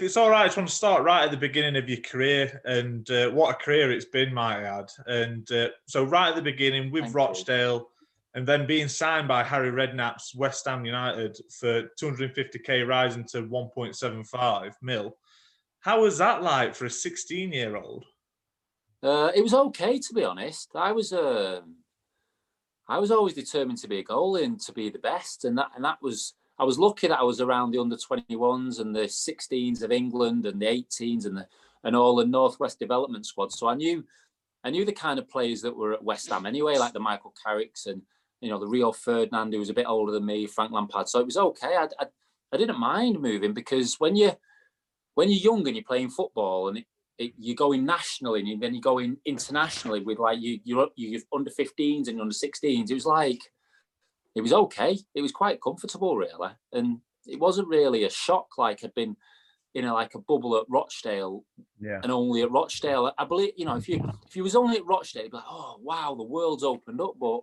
if it's all right, I just want to start right at the beginning of your career and uh, what a career it's been, might I add. And uh, so, right at the beginning with Thank Rochdale, you. and then being signed by Harry Redknapp's West Ham United for 250k, rising to 1.75 mil. How was that like for a 16 year old? Uh, it was okay, to be honest. I was. Uh, I was always determined to be a goalie and to be the best, and that and that was I was lucky that I was around the under 21s and the 16s of England and the 18s and the and all the Northwest development squad. So I knew I knew the kind of players that were at West Ham anyway, like the Michael Carricks and you know the Rio Ferdinand, who was a bit older than me, Frank Lampard. So it was okay. I, I, I didn't mind moving because when you when you're young and you're playing football and it, it, you're going nationally and then you're going internationally with like you you're you're under 15s and under 16s. It was like it was okay. It was quite comfortable, really, and it wasn't really a shock like I'd been in a like a bubble at Rochdale, yeah, and only at Rochdale. I believe you know if you if you was only at Rochdale, you'd be like, oh wow, the world's opened up. But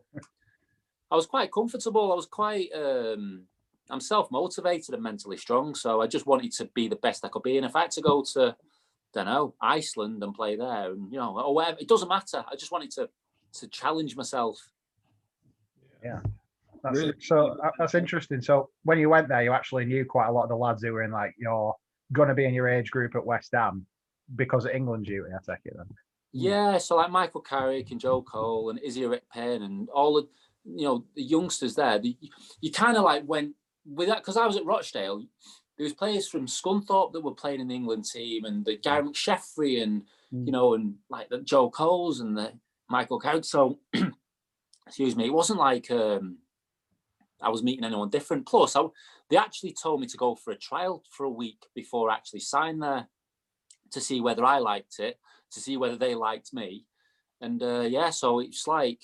I was quite comfortable. I was quite. um I'm self motivated and mentally strong, so I just wanted to be the best I could be. And if I had to go to, I don't know, Iceland and play there, and you know, or whatever, it doesn't matter. I just wanted to to challenge myself. Yeah. That's, really? So that's interesting. So when you went there, you actually knew quite a lot of the lads who were in like your going to be in your age group at West Ham because of England duty. I take it then. Yeah, so like Michael Carrick and Joe Cole and Izzy Iriekpen and all the you know the youngsters there. The, you kind of like went with that because I was at Rochdale. There was players from Scunthorpe that were playing in the England team, and the Gary McSheffrey, and mm. you know, and like the Joe Coles and the Michael Carrick. So, excuse me, it wasn't like um, I was meeting anyone different. Plus, I, they actually told me to go for a trial for a week before I actually signed there to see whether I liked it, to see whether they liked me. And uh, yeah, so it's like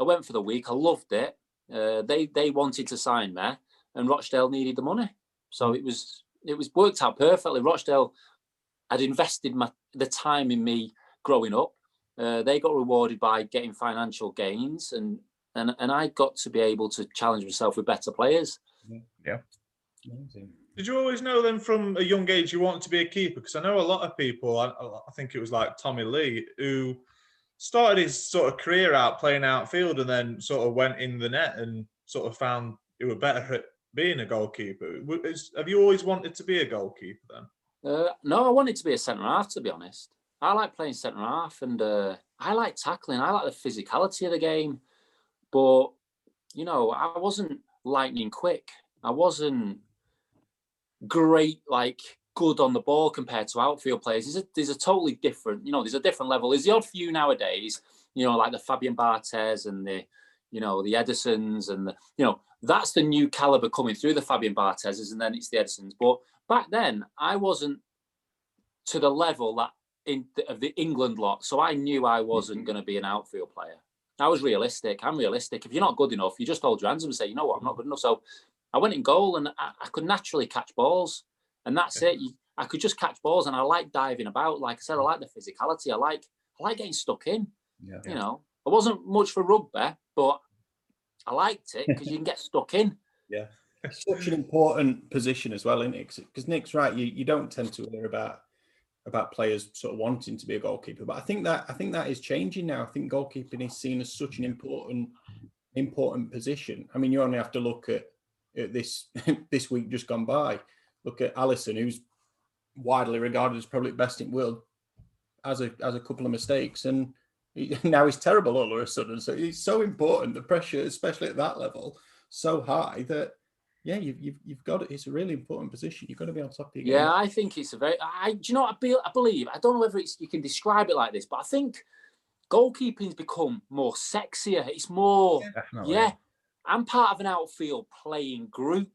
I went for the week. I loved it. Uh, they they wanted to sign there, and Rochdale needed the money, so it was it was worked out perfectly. Rochdale had invested my the time in me growing up. Uh, they got rewarded by getting financial gains, and and and I got to be able to challenge myself with better players. Yeah. Amazing. Did you always know then from a young age you wanted to be a keeper? Because I know a lot of people. I, I, think it was like Tommy Lee who started his sort of career out playing outfield and then sort of went in the net and sort of found it was better at being a goalkeeper. Is, have you always wanted to be a goalkeeper then? Uh, no, I wanted to be a centre half. To be honest, I like playing centre half and uh, I like tackling. I like the physicality of the game. But you know, I wasn't lightning quick. I wasn't great, like good on the ball compared to outfield players. There's a, there's a totally different, you know, there's a different level. There's the odd few nowadays, you know, like the Fabian Barthez and the, you know, the Edersons and the, you know, that's the new caliber coming through the Fabian Barthezes and then it's the Edersons. But back then, I wasn't to the level that in the, of the England lot, so I knew I wasn't mm-hmm. going to be an outfield player. I was realistic. I'm realistic. If you're not good enough, you just hold your hands up and say, you know what, I'm not good enough. So I went in goal and I, I could naturally catch balls, and that's it. You, I could just catch balls, and I like diving about. Like I said, I like the physicality. I like I like getting stuck in. Yeah. You know, I wasn't much for rugby, but I liked it because you can get stuck in. Yeah, such an important position as well, isn't it? Because Nick's right. You you don't tend to hear about about players sort of wanting to be a goalkeeper. But I think that I think that is changing now. I think goalkeeping is seen as such an important important position. I mean, you only have to look at, at this this week just gone by. Look at Alisson, who's widely regarded as probably best in the world, as a as a couple of mistakes, and now he's terrible all of a sudden. So it's so important. The pressure, especially at that level, so high that yeah, you've, you've, you've got it. It's a really important position. You've got to be on top of your game. Yeah, I think it's a very. I do you know what I, be, I believe? I don't know whether it's you can describe it like this, but I think goalkeeping's become more sexier. It's more. Yeah, yeah I'm part of an outfield playing group,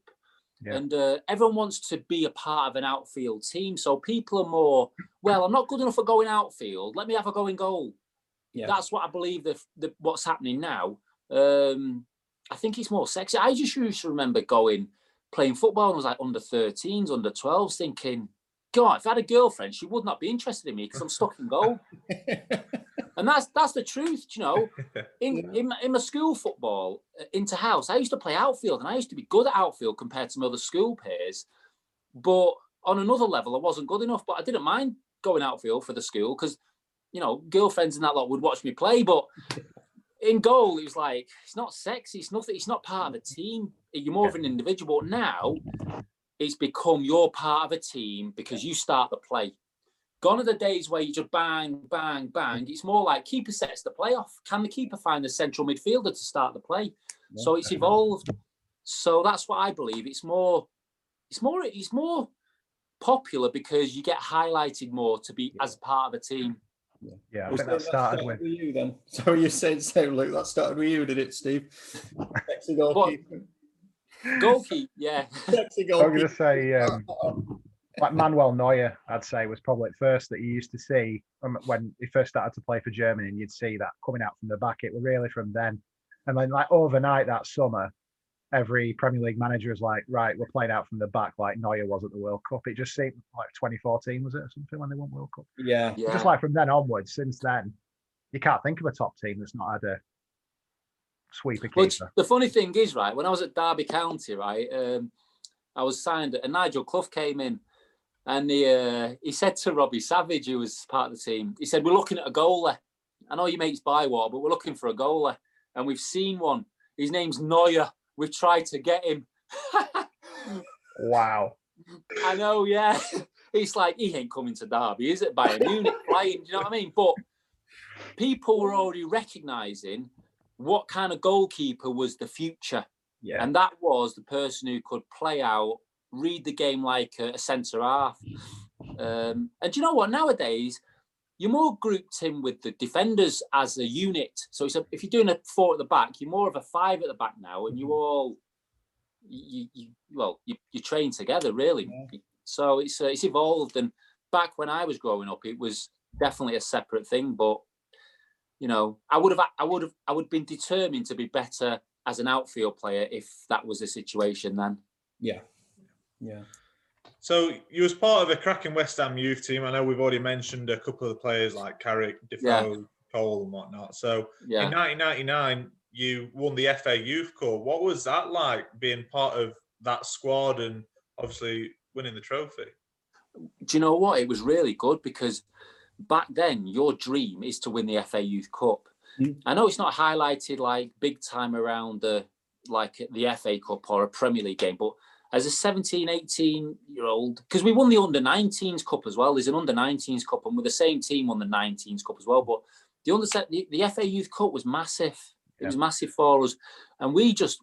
yeah. and uh, everyone wants to be a part of an outfield team. So people are more. Well, I'm not good enough at going outfield. Let me have a go in goal. Yeah. That's what I believe. The, the what's happening now. Um, I think it's more sexy. I just used to remember going playing football and was like under 13s, under 12s, thinking, God, if I had a girlfriend, she would not be interested in me because I'm stuck in goal. and that's that's the truth, you know. In, in, in my school football, uh, into house, I used to play outfield and I used to be good at outfield compared to my other school peers. But on another level, I wasn't good enough, but I didn't mind going outfield for the school because, you know, girlfriends and that lot would watch me play. But in goal, it was like it's not sexy. It's nothing. It's not part of a team. You're more of an individual. Now, it's become you're part of a team because you start the play. Gone are the days where you just bang, bang, bang. It's more like keeper sets the play off. Can the keeper find the central midfielder to start the play? So it's evolved. So that's what I believe. It's more, it's more, it's more popular because you get highlighted more to be as part of a team. Yeah, I Was think that started with you then. So you said so, Luke. That started with you, did it, Steve? Sexy goalkeeper. Goalkeeper, yeah. Sexy I was going goalkeeper. to say, um, like Manuel Neuer, I'd say was probably at first that you used to see um, when he first started to play for Germany, and you'd see that coming out from the back. It was really from then, and then like overnight that summer, every Premier League manager is like, right, we're playing out from the back like Neuer was at the World Cup. It just seemed like 2014 was it or something when they won the World Cup. Yeah. Yeah. Just like from then onwards, since then, you can't think of a top team that's not had a sweeper Which keeper. the funny thing is, right, when I was at Derby County, right, um, I was signed and Nigel Clough came in and he uh, he said to Robbie Savage, who was part of the team, he said, We're looking at a goalie. I know you mate's Bywater, but we're looking for a goalie. And we've seen one. His name's Neuer. We've tried to get him. Wow. I know, yeah. It's like he ain't coming to Derby, is it? Bayern Munich playing, do you know what I mean? But people were already recognizing what kind of goalkeeper was the future. Yeah. And that was the person who could play out, read the game like a, a centre half. Um, and do you know what? Nowadays, you're more grouped in with the defenders as a unit. So it's a, if you're doing a four at the back, you're more of a five at the back now, and you all, you, you well, you, you train together really. So it's uh, it's evolved. And back when I was growing up, it was definitely a separate thing. But you know, I would have, I would have, I would have been determined to be better as an outfield player if that was the situation then. Yeah. Yeah. So you was part of a cracking West Ham youth team. I know we've already mentioned a couple of the players like Carrick, Defoe, Cole, and whatnot. So Yeah. in 1999, you won the FA Youth Cup. What was that like being part of that squad and obviously winning the trophy? do you know what? It was really good because back then your dream is to win the FA Youth Cup. Mm. I know it's not highlighted like big time around the like the FA Cup or a Premier League game, but as a 17, 18 year old, because we won the under 19s cup as well. There's an under 19s cup, and we're the same team on the 19s cup as well. But the under the, the FA Youth Cup was massive. It was massive for us, and we just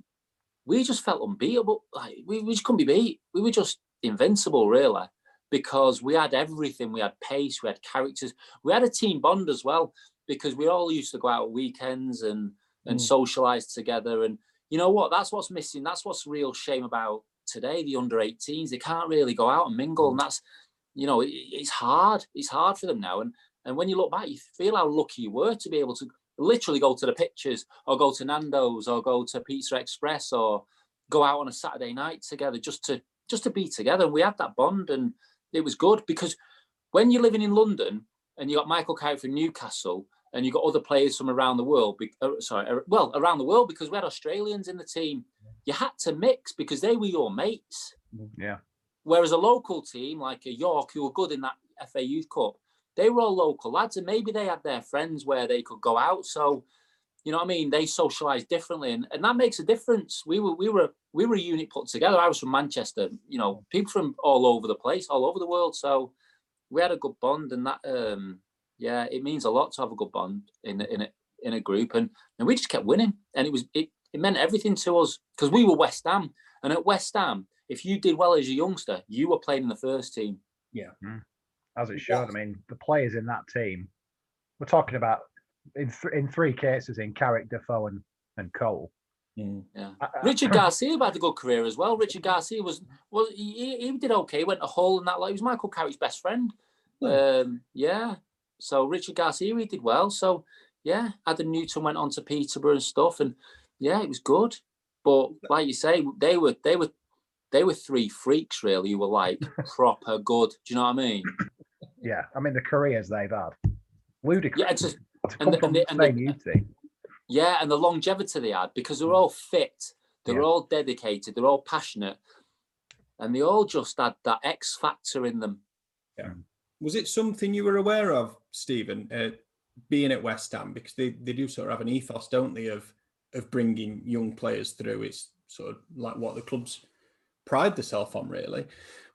we just felt unbeatable. Like we, we just couldn't be beat. We were just invincible, really because we had everything. We had pace, we had characters, we had a team bond as well because we all used to go out weekends and and Mm. socialize together. And you know what? That's what's missing. That's what's real shame about today. The under 18s, they can't really go out and mingle, and that's you know it, it's hard. It's hard for them now. And and when you look back, you feel how lucky you were to be able to literally go to the pictures or go to Nando's or go to Pizza Express or go out on a Saturday night together just to just to be together. And we had that bond, and it was good because when you're living in London and you got Michael Carrick from Newcastle and you got other players from around the world, uh, sorry, uh, well around the world because we had Australians in the team. You had to mix because they were your mates. Yeah. Whereas a local team like a York, who were good in that FA Youth Cup, they were all local lads, and maybe they had their friends where they could go out. So, you know what I mean? They socialised differently, and, and that makes a difference. We were we were we were a unit put together. I was from Manchester. You know, people from all over the place, all over the world. So we had a good bond, and that um yeah, it means a lot to have a good bond in a- in a in a group, and and we just kept winning, and it was it it meant everything to us because we were West Ham, and at West Ham, if you did well as a youngster, you were playing in the first team. Yeah. As it should. I mean, the players in that team, we're talking about in th- in three cases in Carrick, Defoe, and, and Cole. Mm. Yeah. I- I- Richard Garcia had a good career as well. Richard Garcia was well, he, he he did okay. He went to Hull and that. Like he was Michael Carrick's best friend. Um, yeah. So Richard Garcia he did well. So yeah, Adam Newton went on to Peterborough and stuff, and yeah, it was good. But like you say, they were they were they were three freaks really. who were like proper good. Do you know what I mean? yeah, I mean the careers they've had, ludicrous. Yeah, just and the- and the the- and the- same youth team. Yeah, and the longevity they had because they're all fit, they're Yeah. all dedicated, they're all passionate. and they all just had that X factor in them. Yeah. Was it something you were aware of, Stephen, uh, being at West Ham? Because they, they do sort of have an ethos, don't they, of of bringing young players through. It's sort of like what the clubs pride themselves on, really.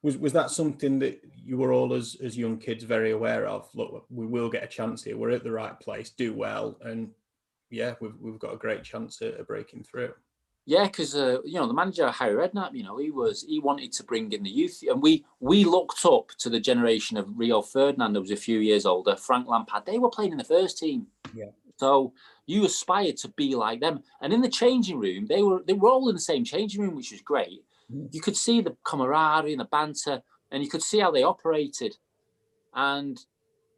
Was was that something that you were all as as young kids very aware of? Look, we will get a chance here. We're at the right place. Do well, and yeah, we've we've got a great chance at, at breaking through. Yeah, because uh, you know the manager Harry Redknapp, you know he was he wanted to bring in the youth, and we we looked up to the generation of Rio Ferdinand, who was a few years older, Frank Lampard. They were playing in the first team. Yeah. So you aspired to be like them, and in the changing room, they were they were all in the same changing room, which was great. Mm. You could see the camaraderie and the banter, and you could see how they operated, and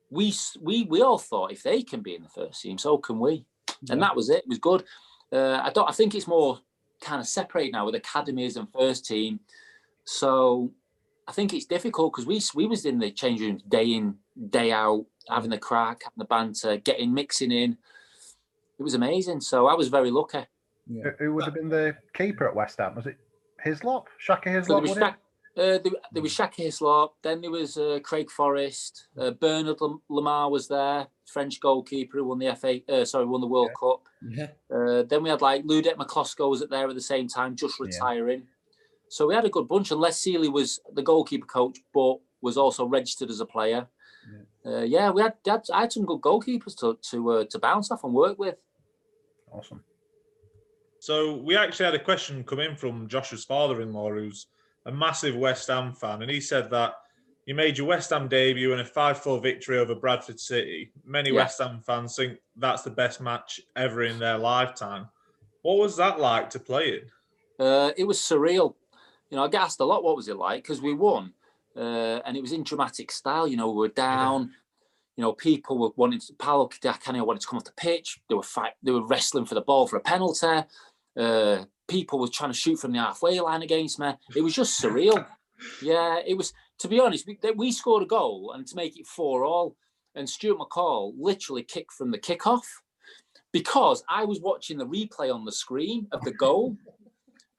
we we we all thought if they can be in the first team, so can we, and that was it. It was good. Uh, I don't. I think it's more kind of separate now with academies and first team. So I think it's difficult because we we was in the change rooms day in day out, having the crack, having the banter, getting mixing in. It was amazing. So I was very lucky. Who, who would have been the keeper at West Ham? Was it Hislop? Shaka So there Hislop? was it? Shaq, uh, there, there was Shaka Hislop. Then there was uh, Craig Forrest. Uh, Bernard Lama was there, French goalkeeper who won the FA. Uh, sorry, won the World Cup. Yeah. Uh, then we had like Ludek Miklosko was there at the same time, just Yeah. retiring. So we had a good bunch. And Les Sealey was the goalkeeper coach, but was also registered as a player. Yeah, uh, yeah we had, had I had some good goalkeepers to to uh, to bounce off and work with. Awesome. So we actually had a question come in from Josh's father-in-law, who's a massive West Ham fan, and he said that you made your West Ham debut in a 5-4 victory over Bradford City. Many Yeah. West Ham fans think that's the best match ever in their lifetime. What was that like to play in? Uh, it was surreal. You know, I get asked a lot, what was it like? Because we won, uh, and it was in dramatic style. You know, we were down. You know, people were wanting to. Paolo Canio wanted to come off the pitch. They were fight. They were wrestling for the ball for a penalty. Uh, people were trying to shoot from the halfway line against me. It was just surreal. Yeah, it was. To be honest, we, we scored a goal and to make it four all, and Stuart McCall literally kicked from the kickoff because I was watching the replay on the screen of the goal.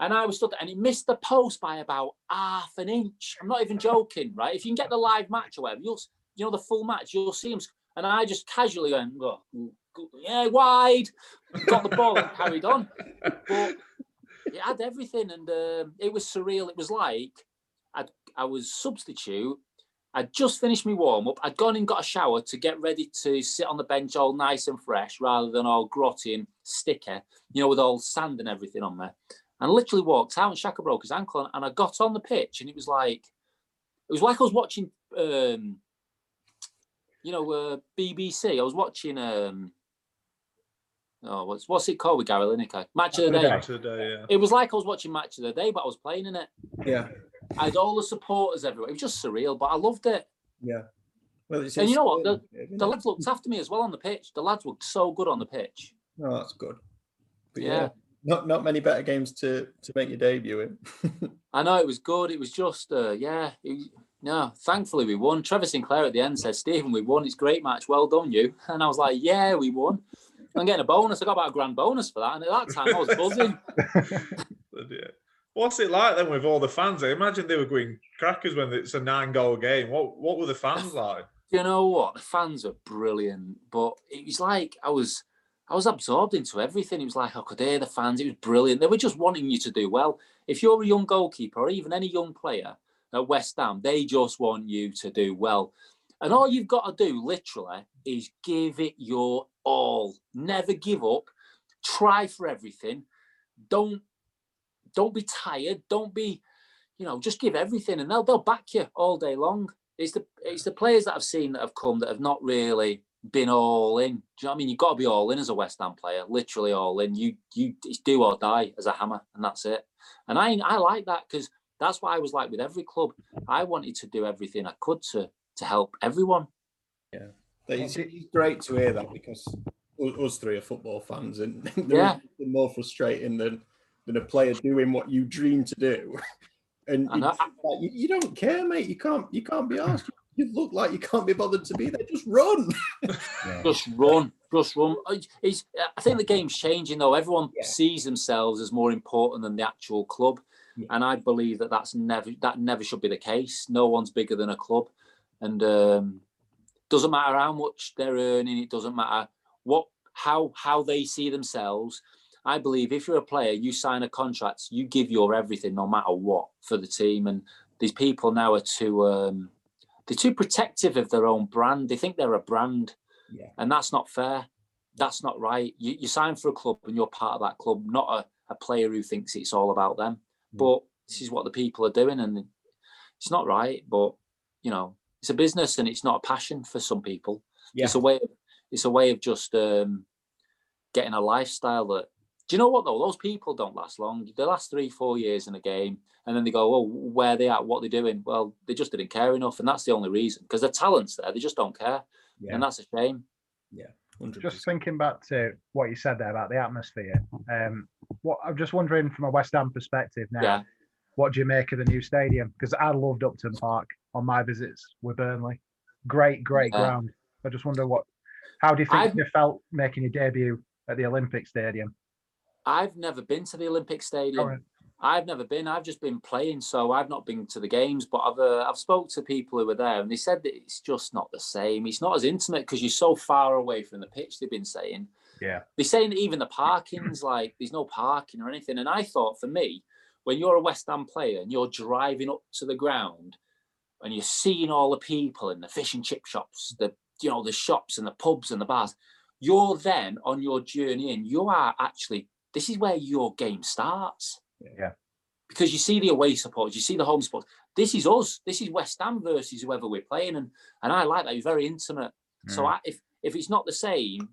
And I was stood and he missed the post by about half an inch. I'm not even joking, right? If you can get the live match or whatever, you'll you know the full match, you'll see him. And I just casually went, "Oh, yeah, wide, got the ball and carried on. But it had everything, and um, it was surreal. It was like I I was substitute. I'd just finished my warm up. I'd gone and got a shower to get ready to sit on the bench all nice and fresh, rather than all grotty and sticky, you know, with all sand and everything on there and literally walked out and Shaka broke his ankle and I got on the pitch and it was like it was like I was watching um you know uh, BBC I was watching um oh what's what's it called with Gary Lineker Match of the Day Today, yeah. it was like I was watching Match of the Day but I was playing in it Yeah. I had all the supporters everywhere it was just surreal but I loved it Yeah. Well, it's And you know what, it's- the lads looked after me as well on the pitch the lads were so good on the pitch Oh, that's good. But Yeah. yeah. not not many better games to to make your debut in. I know it was good. It was just, uh, yeah, it, no. Thankfully, we won. Trevor Sinclair at the end said, "Stephen, we won. It's great match. Well done, you." And I was like, "Yeah, we won." I'm getting a bonus. I got about a grand bonus for that. And at that time, I was buzzing. What's it like then with all the fans? I imagine they were going crackers when it's a nine-goal game. What what were the fans like? you know what? The fans are brilliant, but it was like I was, I was absorbed into everything. It was like I could hear the fans. It was brilliant. They were just wanting you to do well. If you're a young goalkeeper or even any young player at West Ham, they just want you to do well. And all you've got to do, literally, is give it your all. Never give up. Try for everything. Don't don't be tired. Don't be, you know, just give everything, and they'll they'll back you all day long. It's the it's the players that I've seen that have come that have not really been all in. Do you know what I mean? You've got to be all in as a West Ham player, literally all in. You you do or die as a hammer, and that's it. And I I like that because that's what I was like with every club. I wanted to do everything I could to to help everyone. That It's, it's great to hear that because us three are football fans, and there is Yeah. nothing more frustrating than than a player doing what you dream to do, and I like, you, you don't care, mate. You can't you can't be asked. You look like you can't be bothered to be there. Just run. Yeah. Just run, just run. It's, I think the game's changing though. Everyone Yeah. sees themselves as more important than the actual club. Yeah. and I believe that that's never that never should be the case. No one's bigger than a club, and um, doesn't matter how much they're earning. It doesn't matter what how how they see themselves. I believe if you're a player, you sign a contract, you give your everything, no matter what, for the team. And these people now are too um, they're too protective of their own brand. They think they're a brand, Yeah. and that's not fair. That's not right. You, you sign for a club and you're part of that club, not a, a player who thinks it's all about them. Mm. But this is what the people are doing, and it's not right. But you know, it's a business and it's not a passion for some people. Yeah. It's a way. Of, it's a way of just um, getting a lifestyle that. Do you know what though? Those people don't last long. They last three, four years in a game, and then they go, "Oh, where they at? What they doing?" Well, they just didn't care enough, and that's the only reason. Because the talent's there, they just don't care, Yeah. and that's a shame. 100%. Just thinking back to what you said there about the atmosphere. Um, what I'm just wondering from a West Ham perspective now. Yeah. What do you make of the new stadium? Because I loved Upton Park on my visits with Burnley. Great, great Yeah. ground. I just wonder what. How do you think I've- you felt making your debut at the Olympic Stadium? I've never been to the Olympic Stadium. Alright. I've never been. I've just been playing, so I've not been to the games. But I've uh, I've spoke to people who were there, and they said that it's just not the same. It's not as intimate because you're so far away from the pitch. They've been saying. Yeah. They're saying that even the parking's like there's no parking or anything. And I thought for me, when you're a West Ham player and you're driving up to the ground, and you're seeing all the people in the fish and chip shops, the you know the shops and the pubs and the bars, you're then on your journey in. You are actually this is where your game starts. Yeah. Because you see the away supporters, you see the home supporters. This is us. This is West Ham versus whoever we're playing, and and I like that. It's very intimate. So Mm. I, if if it's not the same,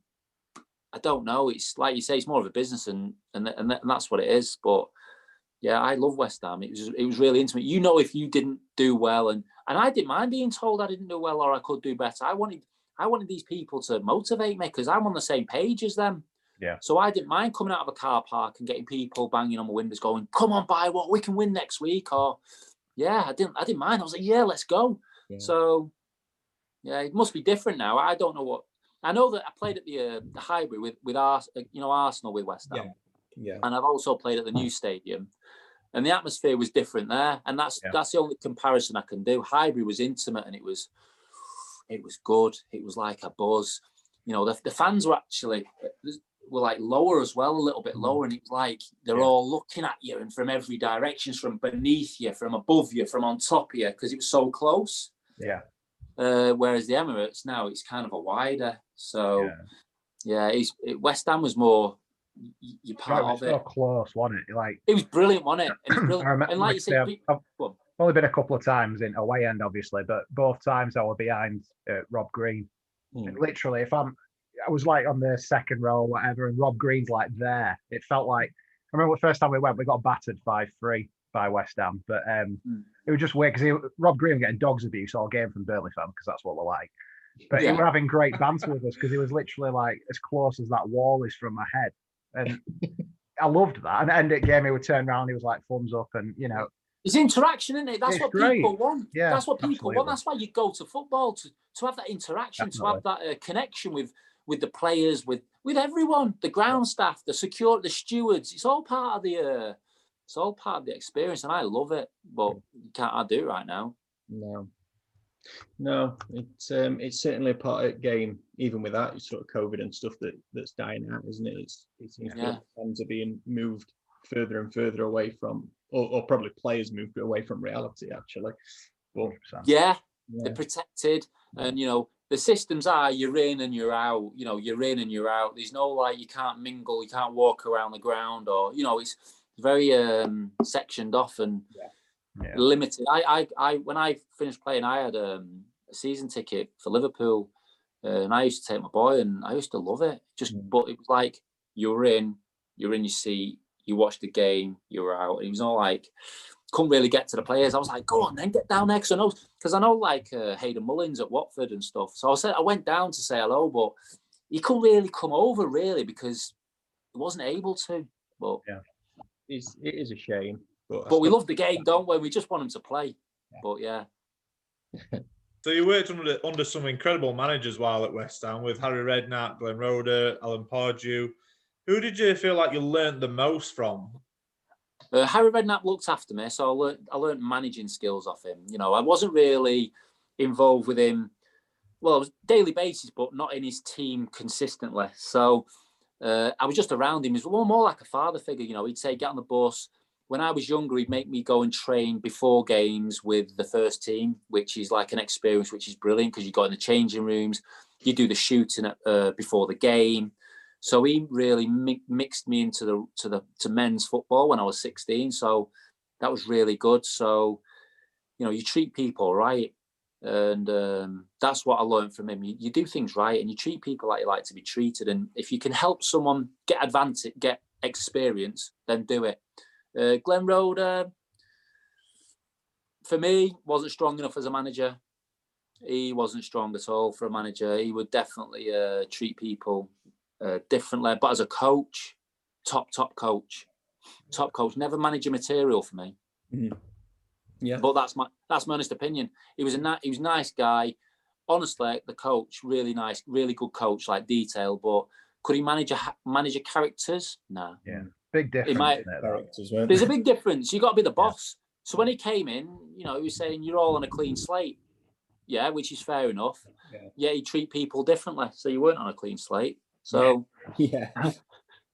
I don't know. It's like you say, it's more of a business, and and and, and that's what it is. But yeah, I love West Ham. It was it was really intimate. You know, if you didn't do well, and and I didn't mind being told I didn't do well or I could do better. I wanted I wanted these people to motivate me because I'm on the same page as them. Yeah. So I didn't mind coming out of a car park and getting people banging on my windows, going, "Come on, buy what we can win next week." Or yeah, I didn't I didn't mind. I was like, "Yeah, let's go." Yeah. So yeah, it must be different now. I don't know what. I know that I played at the uh, the Highbury with with Ars, uh, you know, Arsenal with West Ham, Yeah. and I've also played at the new stadium, and the atmosphere was different there. And that's Yeah. that's the only comparison I can do. Highbury was intimate and it was it was good. It was like a buzz. You know, the, the fans were actually were like lower as well, a little bit lower, and it was like they're Yeah. all looking at you and from every direction, from beneath you, from above you, from on top of you, because it was so close. Yeah. Uh, whereas the Emirates now it's kind of a wider. So Yeah. yeah, it's, it, West Ham was more y- y- you're Right, part it of was it. so close, wasn't it? Like It was brilliant, wasn't it? And, it's I brilliant. remember, and like you like said, I've, I've only been a couple of times in away end, obviously, but both times I were behind uh, Rob Green. Mm. And literally, if I'm, I was like on the second row or whatever, and Rob Green's like there. It felt like I remember the first time we went, we got battered five three by West Ham, but um, Mm. it was just weird because Rob Green was getting dogs abuse all game from Burnley fan because that's what we're like. But Yeah. he was having great banter with us because he was literally like as close as that wall is from my head, and I loved that. And end the game, he would turn around, he was like thumbs up, and you know, It's interaction, isn't it? That's It's what great. people want. Yeah, that's what people absolutely. want. That's why you go to football to to have that interaction, to have that uh, connection with with the players, with with everyone, the ground staff, the secure, the stewards. It's all part of the uh, it's all part of the experience, and I love it. But can't I do it right now. No. No, it's um it's certainly a part of the game, even with that sort of COVID and stuff that that's dying out, isn't it? It's it seems Yeah. that fans are being moved further and further away from or, or probably players moved away from reality actually. But Yeah, yeah, they're protected, and you know the systems are you're in and you're out. You know you're in and you're out. There's no like you can't mingle, you can't walk around the ground, or you know it's very um sectioned off and Yeah. Limited. I, I, I, when I finished playing, I had um, a season ticket for Liverpool, uh, and I used to take my boy, and I used to love it. Just, Mm. but it was like you're in, you're in your seat, you watch the game, you're out. It was all like couldn't really get to the players. I was like, go on, then get down there, because I know, because I know like uh, Hayden Mullins at Watford and stuff. So I said I went down to say hello, but he couldn't really come over really because he wasn't able to. But it's, it is a shame. But, but we love the game, don't we? We just want him to play. But yeah. So you worked under under some incredible managers while at West Ham with Harry Redknapp, Glenn Roeder, Alan Pardew. Who did you feel like you learnt the most from? Uh, Harry Redknapp looked after me, so I learned I learned managing skills off him. You know, I wasn't really involved with him. Well, it was daily basis, but not in his team consistently. So uh, I was just around him. He was more, more like a father figure. You know, he'd say, "Get on the bus." When I was younger, he'd make me go and train before games with the first team, which is like an experience which is brilliant because you got in the changing rooms, you do the shooting at, uh, before the game. So he really mi- mixed me into the to the to men's football when I was 16. So that was really good. So you know, you treat people right, and um, that's what I learned from him. You, you do things right, and you treat people like you like to be treated. And if you can help someone get advantage, get experience, then do it. Uh, Glenn Roeder, for me, wasn't strong enough as a manager. He wasn't strong at all for a manager. He would definitely uh, treat people uh, differently. But as a coach, top top coach, top coach, never manager material for me. Mhm. Yeah. But that's my that's my honest opinion. He was a ni- he was a nice guy. Honestly, the coach really nice, really good coach, like detail. But could he manage a ha- manage a characters? No. Big difference. might- isn't it, that? There's a big difference. You got to be the boss. So when he came in, you know, he was saying you're all on a clean slate. Yeah, which is fair enough. Yeah. Yeah, he treat people differently, so you weren't on a clean slate. So Yeah.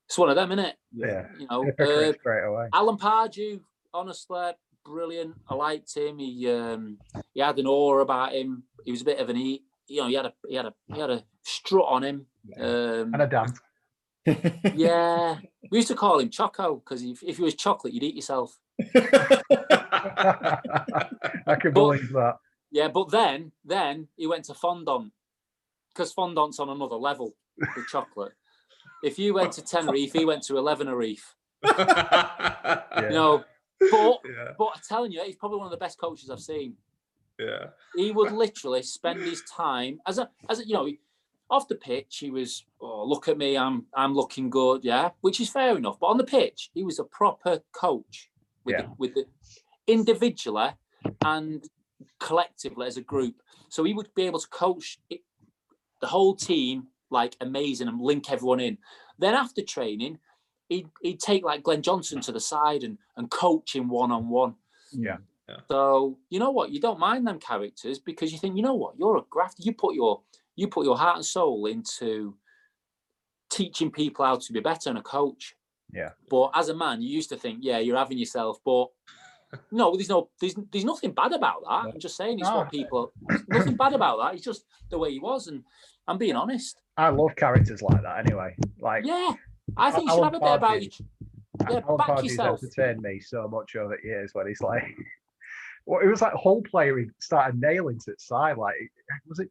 it's one of them, isn't it? Yeah. You know, uh, Hypocrite straight away. Alan Pardew, honestly, brilliant. I liked him. He um, he had an aura about him. He was a bit of an e. You know, he had a he had a he had a strut on him. Um, And a dance. Yeah, we used to call him Choco because if, if he was chocolate, you'd eat yourself. I can believe that. Yeah, but then then he went to fondant because fondant's on another level with chocolate. If you went to Tenerife, he went to Eleven Reef. Yeah. You know, but yeah, but I'm telling you, he's probably one of the best coaches I've seen. yeah. he would literally spend his time as a as a you know off the pitch he was oh look at me i'm i'm looking good yeah which is fair enough but on the pitch he was a proper coach with Yeah. the, with the individually and collectively as a group so he would be able to coach it, the whole team like amazing and link everyone in then after training he'd, he'd take like glenn johnson to the side and and coach him one-on-one Yeah. so you know what? You don't mind them characters because you think, you know what, you're a grafter. You put your you put your heart and soul into teaching people how to be better and a coach. Yeah. But as a man, you used to think, yeah, you're having yourself. But no, there's no there's there's nothing bad about that. I'm just saying it's No. what people nothing bad about that. It's just the way he was, and I'm being honest. I love characters like that anyway. Like Yeah. I think you should have a bit about you. yeah, Alan back Pardew's yourself. entertained me so much over the years when he's like, well, it was like whole player he started nailing to the side. Like, was it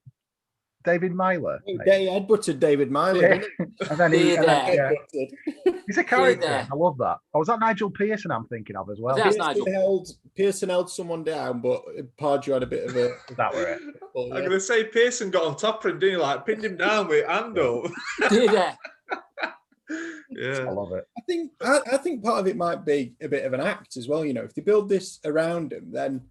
David Meyler? They headbutted David Meyler. Yeah. And then he, and then, yeah, he's a character. I love that. Oh, was that Nigel Pearson I'm thinking of as well? That's Pearson Nigel. held Pearson held someone down, but Pardew had a bit of a. That were it. I'm yeah. gonna say Pearson got on top of him, didn't he? Like pinned him down with hand up. yeah. I love it. I think I, I think part of it might be a bit of an act as well. You know, if they build this around him, then it,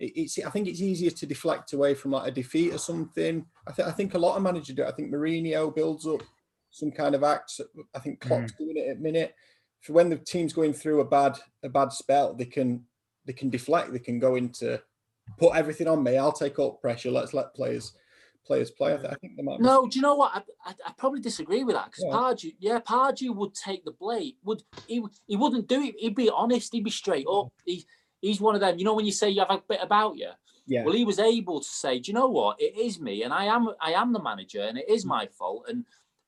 it's I think it's easier to deflect away from like a defeat or something. I think I think a lot of managers do. it. I think Mourinho builds up some kind of act. I think Klopp's mm. doing it at minute. For when the team's going through a bad a bad spell, they can they can deflect. They can go into put everything on me. I'll take up pressure. Let's let players players play. I, th- I think there might be No, do you know what? I, I, I probably disagree with that because Yeah. Pardew, yeah, Pardew would take the blame. Would he? He wouldn't do it. He'd be honest. He'd be straight up. He, he's one of them. You know when you say you have a bit about you. yeah. Well, he was able to say, do you know what? It is me, and I am I am the manager, and it is my fault, and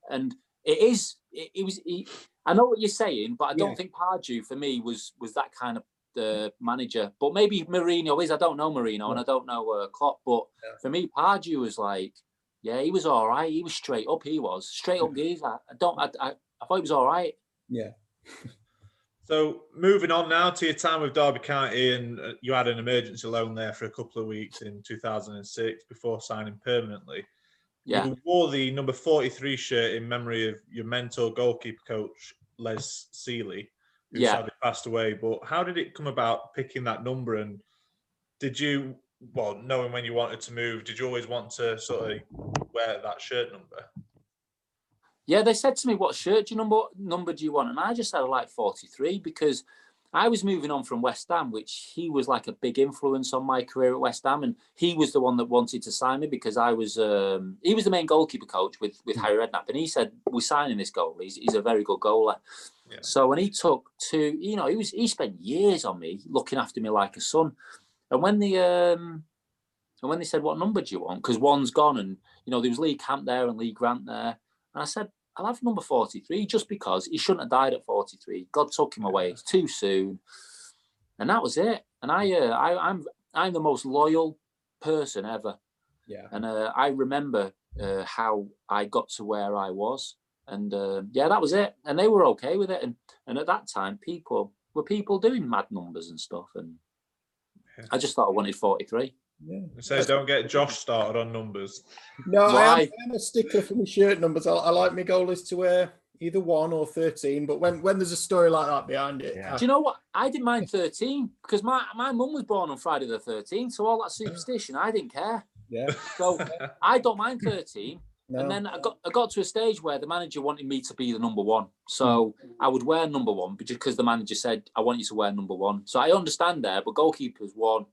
and it is. It, it was. He, I know what you're saying, but I don't Yeah. think Pardew for me was was that kind of the manager. But maybe Mourinho is. I don't know Mourinho, and I don't know uh, Klopp. But Yeah. for me, Pardew was like, yeah, he was all right. He was straight up. He was straight up. Geezer. I don't. I, I, I thought he was all right. yeah. So moving on now to your time with Derby County, and uh, you had an emergency loan there for a couple of weeks in 2006 before signing permanently. Yeah. You wore the number 43 shirt in memory of your mentor goalkeeper coach Les Sealey, who Yeah. sadly passed away. But how did it come about picking that number? And did you, well, knowing when you wanted to move, did you always want to sort of wear that shirt number? Yeah, they said to me, "What shirt do you number number do you want?" And I just said I like forty three because I was moving on from West Ham, which he was like a big influence on my career at West Ham, and he was the one that wanted to sign me because I was um, he was the main goalkeeper coach with with Harry Redknapp, and he said we're signing this goal. He's, he's a very good goaler. Yeah. So when he took to you know he was he spent years on me looking after me like a son, and when the um, and when they said what number do you want because one's gone and you know there was Lee Camp there and Lee Grant there, and I said I'll have number 43 just because he shouldn't have died at 43. God took him away. Too soon. And that was it. And I, uh, I I'm I'm the most loyal person ever. Yeah. And uh, I remember uh, how I got to where I was. And uh, yeah, that was it. And they were okay with it. And and at that time, people were people doing mad numbers and stuff. And Yeah. I just thought I wanted 43. Yeah. It says don't get Josh started on numbers. No, I am, I am a stickler for my shirt numbers. I, I like my goalies to wear either one or 13, but when, when there's a story like that behind it, Yeah. I- Do you know what? I didn't mind 13 because my, my mum was born on Friday the 13th. So all that superstition, I didn't care. yeah. So I don't mind 13. No. And then I got I got to a stage where the manager wanted me to be the number one. So I would wear number one but because the manager said I want you to wear number one. So I understand there, but goalkeepers one,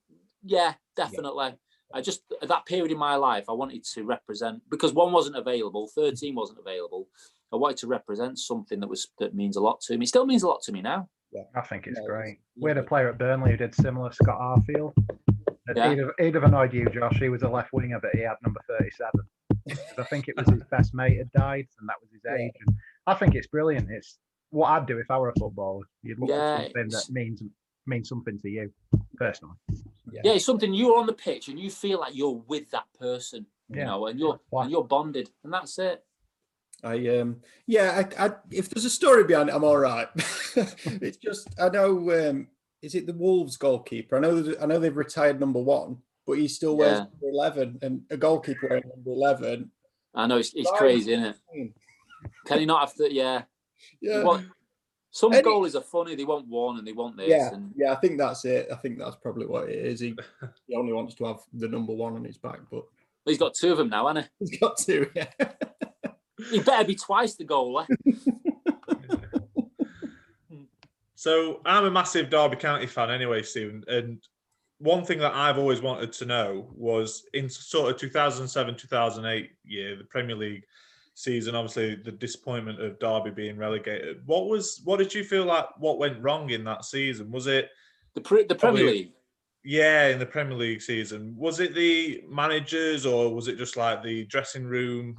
yeah, definitely. I just at that period in my life I wanted to represent because one wasn't available, 13 wasn't available. I wanted to represent something that was that means a lot to me. It still means a lot to me now. I think it's No, great. it's We had a player at Burnley who did similar, Scott Arfield. And Yeah. He'd, have, he'd have annoyed you, Josh. He was a left winger, but he had number thirty-seven. I think it was his best mate had died, and that was his Yeah. age. And I think it's brilliant. It's what I'd do if I were a footballer. You'd look Yeah, at something that means means something to you personally. Yeah, it's something you're on the pitch and you feel like you're with that person, you know, and you're Why- and you're bonded, and that's it. I um yeah, I, I if there's a story behind it, I'm all right. it's just I know um is it the Wolves goalkeeper? I know that- I know they've retired number one, but he still wears Yeah. number eleven, and a goalkeeper wearing number eleven. I know it's, it's crazy, isn't it? Can he not have to? Yeah. Yeah, What? Some Any- goalies are funny. They want one and they want this. yeah, And yeah. I think that's it. I think that's probably what it is. He he only wants to have the number one on his back, but he's got two of them now, hasn't he? He's got two. Yeah. he? He better be twice the goalie. So I'm a massive Derby County fan anyway, Stephen. And one thing that I've always wanted to know was in sort of 2007, 2008 year, the Premier League season, obviously the disappointment of Derby being relegated. What was what did you feel like what went wrong in that season? Was it The, pre- the Premier Probably- League. yeah, in the Premier League season? Was it the managers or was it just like the dressing room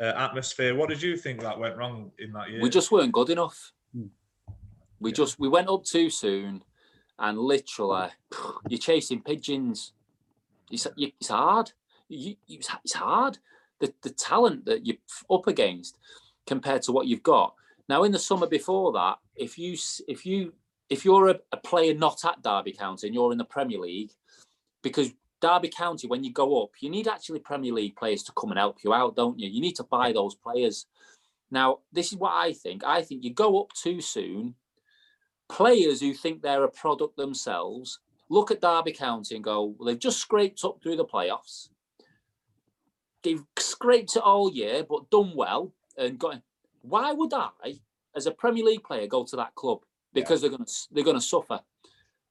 uh, atmosphere? What did you think that went wrong in that year? We just weren't good enough. Hmm. We Yeah. just we went up too soon, and literally you're chasing pigeons. It's it's hard. You, it's, it's hard. The the talent that you're up against compared to what you've got now. In the summer before that, if you if you if you're a, a player not at Derby County and you're in the Premier League, because Derby County, when you go up, you need actually Premier League players to come and help you out, don't you? You need to buy those players. Now, this is what I think. I think you go up too soon. Players who think they're a product themselves look at Derby County and go, well, they've just scraped up through the playoffs. They've scraped it all year, but done well and got. Why would I, as a Premier League player, go to that club? Because they're going to they're going to suffer.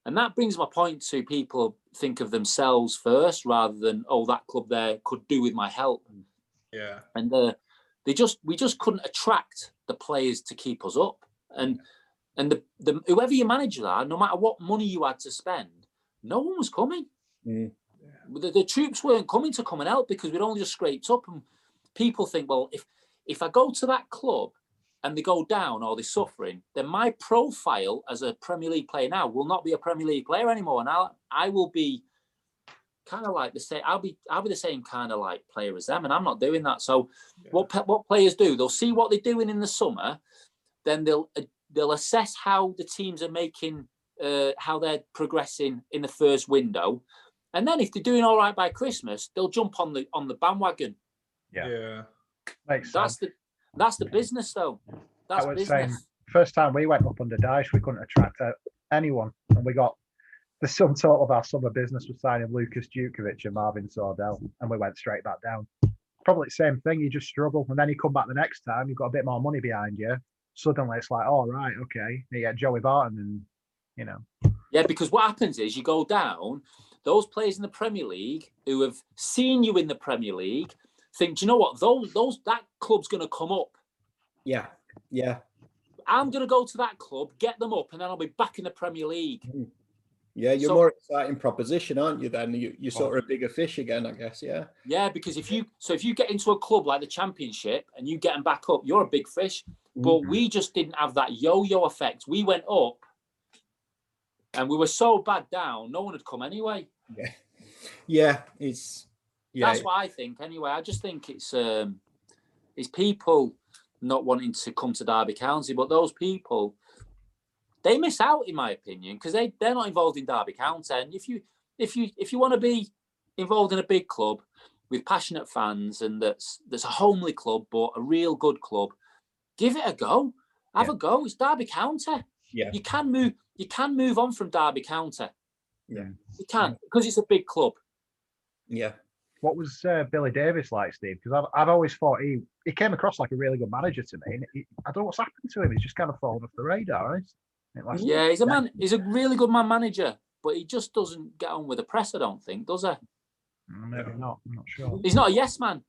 And that brings my point to people think of themselves first rather than oh that club there could do with my help yeah. and uh, they just we just couldn't attract the players to keep us up and and the, the whoever your manager are no matter what money you had to spend no one was coming Mm. The, the troops weren't coming to come and help because we'd only just scraped up and people think well if if i go to that club and they go down or they're suffering then my profile as a premier league player now will not be a premier league player anymore. And i i will be kind of like the same i'll be i'll be the same kind of like player as them and i'm not doing that. So what what players do they'll see what they're doing in the summer then they'll uh, they'll assess how the teams are making uh, how they're progressing in the first window and then if they're doing all right by christmas they'll jump on the on the bandwagon Yeah. Yeah. Makes that's sense. the that's the business though that's was business saying- First time we went up under Dyche, we couldn't attract uh, anyone, and we got the sum total of our summer business was signing Lukas Jutkiewicz and Marvin Sordell, and we went straight back down. Probably the same thing. You just struggle, and then you come back the next time. You've got a bit more money behind you. Suddenly, it's like, all right, okay, you get Joey Barton, and you know. Yeah, because what happens is you go down, those players in the Premier League who have seen you in the Premier League think, do you know what? Those those that club's gonna come up. Yeah, yeah, I'm gonna go to that club, get them up, and then I'll be back in the Premier League. yeah. You're So- more exciting proposition, aren't you? Then you you sort of a bigger fish again, I guess. Yeah, Yeah, because if you so if you get into a club like the Championship and you get them back up, you're a big fish. But Mm. we just didn't have that yo-yo effect. We went up, and we were so bad down, no one had come anyway. yeah. yeah, It's yeah, That's what I think. Anyway, I just think it's um, it's people not wanting to come to Derby County, but those people they miss out, in my opinion, because they they're not involved in Derby County. And if you if you if you want to be involved in a big club with passionate fans and that's that's a homely club but a real good club, give it a go. Have Yeah. a go. It's Derby County. Yeah. You can move. You can move on from Derby County. Yeah. You can because it's a big club. yeah. What was uh, Billy Davies like, Steve? Because I've, I've always thought he he came across like a really good manager to me. And he, I don't know what's happened to him. He's just kind of fallen off the radar. Right? It last- Yeah, he's a man. He's a really good man manager, but he just doesn't get on with the press. I don't think, does he? Mm, Maybe not. I'm not sure. He's not a yes man.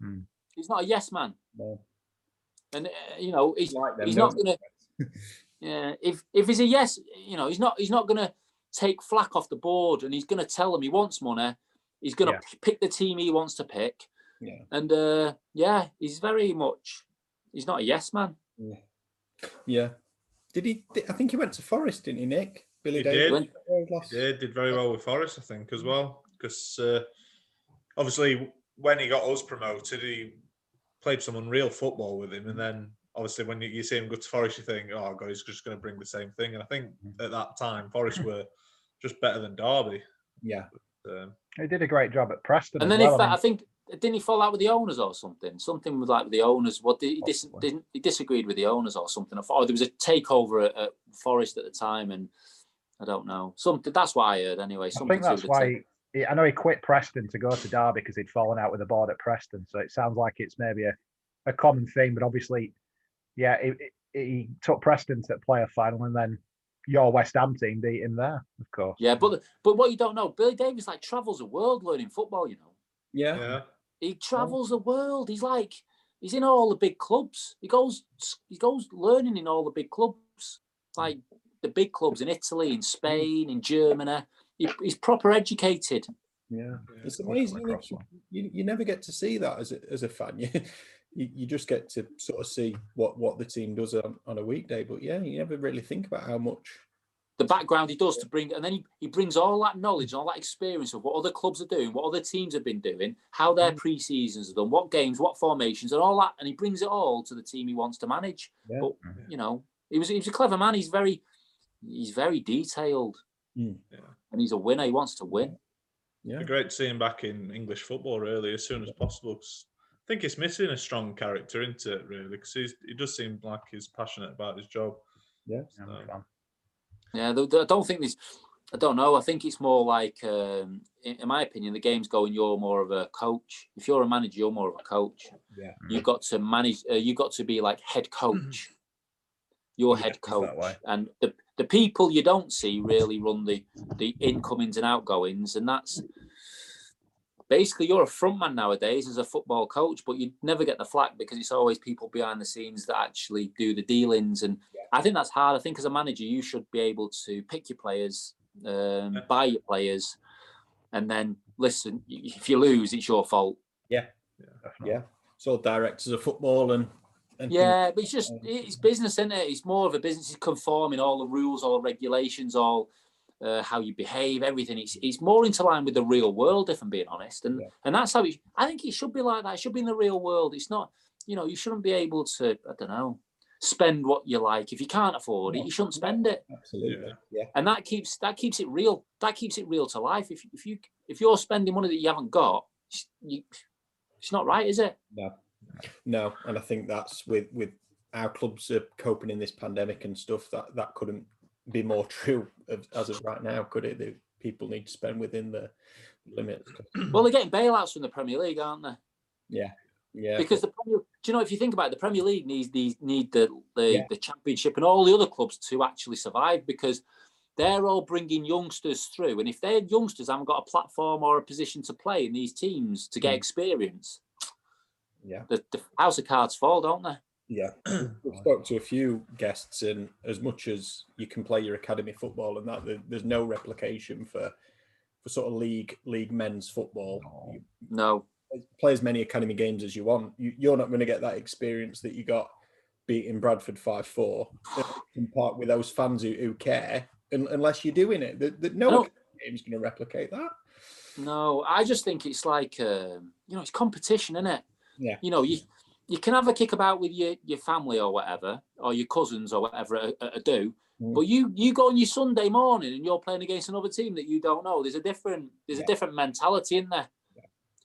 Hmm. He's not a yes man, No. and uh, you know he's Like them, he's don't not gonna. yeah, if if he's a yes, you know he's not he's not gonna take flack off the board, and he's gonna tell them he wants money. He's gonna Yeah. pick the team he wants to pick, Yeah. and uh, yeah, he's very much. He's not a yes man. Yeah. Did he? I think he went to Forest, didn't he, Nick? Billy He Davies. did. He lost- Yeah, did very well with Forest, I think, as well. Because uh, obviously, when he got us promoted, he played some unreal football with him. And then, obviously, when you, you see him go to Forest, you think, oh, God, he's just going to bring the same thing. And I think at that time, Forest were just better than Derby. Yeah. Um, He did a great job at Preston. And then well. if I that, I mean, think didn't he fall out with the owners or something? Something with like the owners. What did he, dis- didn't he disagreed with the owners or something? I thought oh, there was a takeover at, at Forest at the time, and I don't know something. That's what I heard anyway. I think that's why. take- He, I know he quit Preston to go to Derby because he'd fallen out with the board at Preston. So it sounds like it's maybe a, a common thing. But obviously, yeah, he, he he took Preston to play a final, and then your West Ham team beat him there, of course. Yeah, but but what you don't know, Billy Davies like travels the world learning football. You know, Yeah. yeah. he travels the world. He's like he's in all the big clubs. He goes he goes learning in all the big clubs, like the big clubs in Italy, in Spain, in Germany. He, he's proper educated. Yeah. It's amazing. come isn't across it? one. You, you never get to see that as a, as a fan. You, you, you just get to sort of see what, what the team does on, on a weekday. But yeah, you never really think about how much. the background he does to bring, and then he, he brings all that knowledge, all that experience of what other clubs are doing, what other teams have been doing, how their pre seasons are done, what games, what formations, and all that, and he brings it all to the team he wants to manage. Yeah. But you know, he was he was a clever man. He's very he's very detailed, Mm. Yeah. and he's a winner. He wants to win. Yeah. Be great to see him back in English football really as soon as possible. 'cause I think it's missing a strong character into it really because he does seem like he's passionate about his job. Yeah. Yeah, I'm So- Yeah, the, the- I don't think there's. I don't know. I think it's more like, um, in, in my opinion, the game's going. You're more of a coach. If you're a manager, you're more of a coach. Yeah. You've got to manage. Uh, you've got to be like head coach. You're Yeah, head coach, that way. and the the people you don't see really run the the incomings and outgoings, and that's basically you're a front man nowadays as a football coach, but you never get the flack because it's always people behind the scenes that actually do the dealings. And I think that's hard. I think as a manager, you should be able to pick your players, um, Yeah. buy your players, and then listen. If you lose, it's your fault. Yeah, Yeah. It's all directors of football and, and. Yeah, but it's just it's business, isn't it? It's more of a business is conforming all the rules, all the regulations, all uh, how you behave, everything. It's it's more into line with the real world, if I'm being honest, and Yeah. and that's how it, I think it should be like that. It should be in the real world. It's not, you know, you shouldn't be able to, I don't know, spend what you like if you can't afford it. You shouldn't spend it, Absolutely. Yeah. and that keeps that keeps it real. That keeps it real to life. If if you if you're spending money that you haven't got, it's- you, it's not right, is it? No. No. And I think that's with with our clubs are coping in this pandemic and stuff that that couldn't be more true of, as of right now, could it? The people need to spend within the limits. Well, they're getting bailouts from the Premier League, aren't they? Yeah. Yeah. because the Premier, do you know if you think about it, the Premier League needs these need the the, Yeah. the Championship and all the other clubs to actually survive because they're all bringing youngsters through. And if their youngsters haven't got a platform or a position to play in these teams to get Mm. experience, Yeah. the, the house of cards fall, don't they? Yeah, we've spoke to a few guests, and as much as you can play your academy football and that, there's no replication for for sort of league league men's football. No. You No. play as many academy games as you want. You, you're not going to get that experience that you got beating Bradford five four in part with those fans who, who care, un, unless you're doing it. That that no No. academy game's going to replicate that. No, I just think it's like um, you know, it's competition, isn't it? Yeah. You know, you you can have a kick about with your your family or whatever, or your cousins or whatever at, at a do. Mm. But you you go on your Sunday morning and you're playing against another team that you don't know. There's a different there's Yeah. a different mentality in there.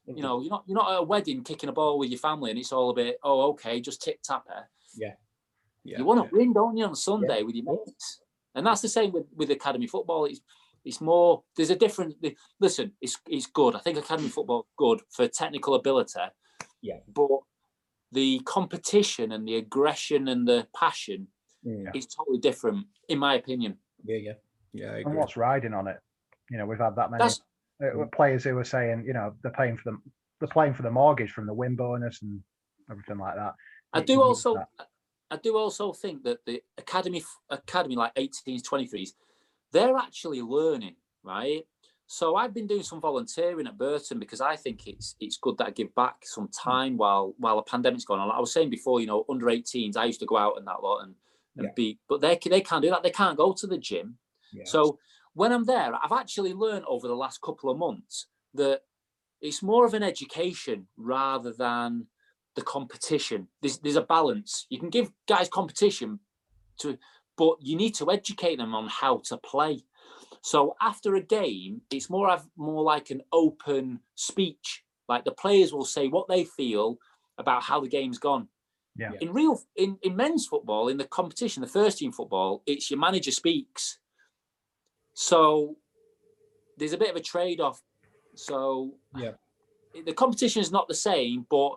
You know, you're not you're not at a wedding kicking a ball with your family and it's all a bit oh okay just tip tap it. yeah, you want to win, don't you, on Sunday with your mates? And that's the same with, with academy football. It's it's more. There's a different. Listen, it's it's good. I think academy football good for technical ability. Yeah. But the competition and the aggression and the passion Mm, is totally different, in my opinion. yeah, yeah, yeah. I And what's riding on it? You know, we've had that many That's uh, players who are saying, you know, they're paying for them, they're paying for the mortgage from the win bonus and everything like that. I You- do also. I do also think that the academy academy like 18s, 23s, they're actually learning, right? So I've been doing some volunteering at Burton because I think it's it's good that I give back some hmm. time while while the pandemic's going on. Like I was saying before, you know, under 18s, I used to go out and that lot and, and Yeah. be, but they they can't do that. They can't go to the gym. Yeah. So when I'm there, I've actually learned over the last couple of months that it's more of an education rather than the competition. There's there's a balance. You can give guys competition to, but you need to educate them on how to play. So after a game, it's more of more like an open speech. Like the players will say what they feel about how the game's gone. Yeah. In real in, in men's football, in the competition, the first team football, it's your manager speaks. So there's a bit of a trade-off. So Yeah. the competition is not the same, but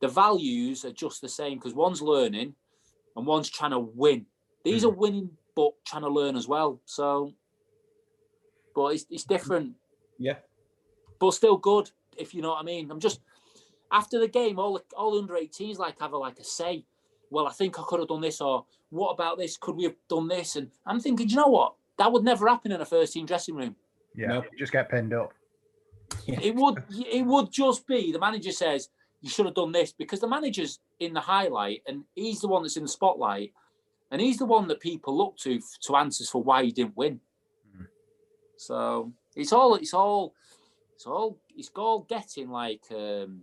the values are just the same because one's learning and one's trying to win. These mm-hmm. are winning but trying to learn as well. So but it's it's different, yeah, but still good, if you know what I mean. I'm just after the game, all the all the under 18s like have a like a say. Well, I think I could have done this, or what about this? Could we have done this? And I'm thinking, you know what? That would never happen in a first team dressing room. Yeah, No. you just get pinned up. It would it would just be the manager says you should have done this because the manager's in the highlight and he's the one that's in the spotlight and he's the one that people look to to answers for why you didn't win. So it's all it's all it's all it's all getting like um,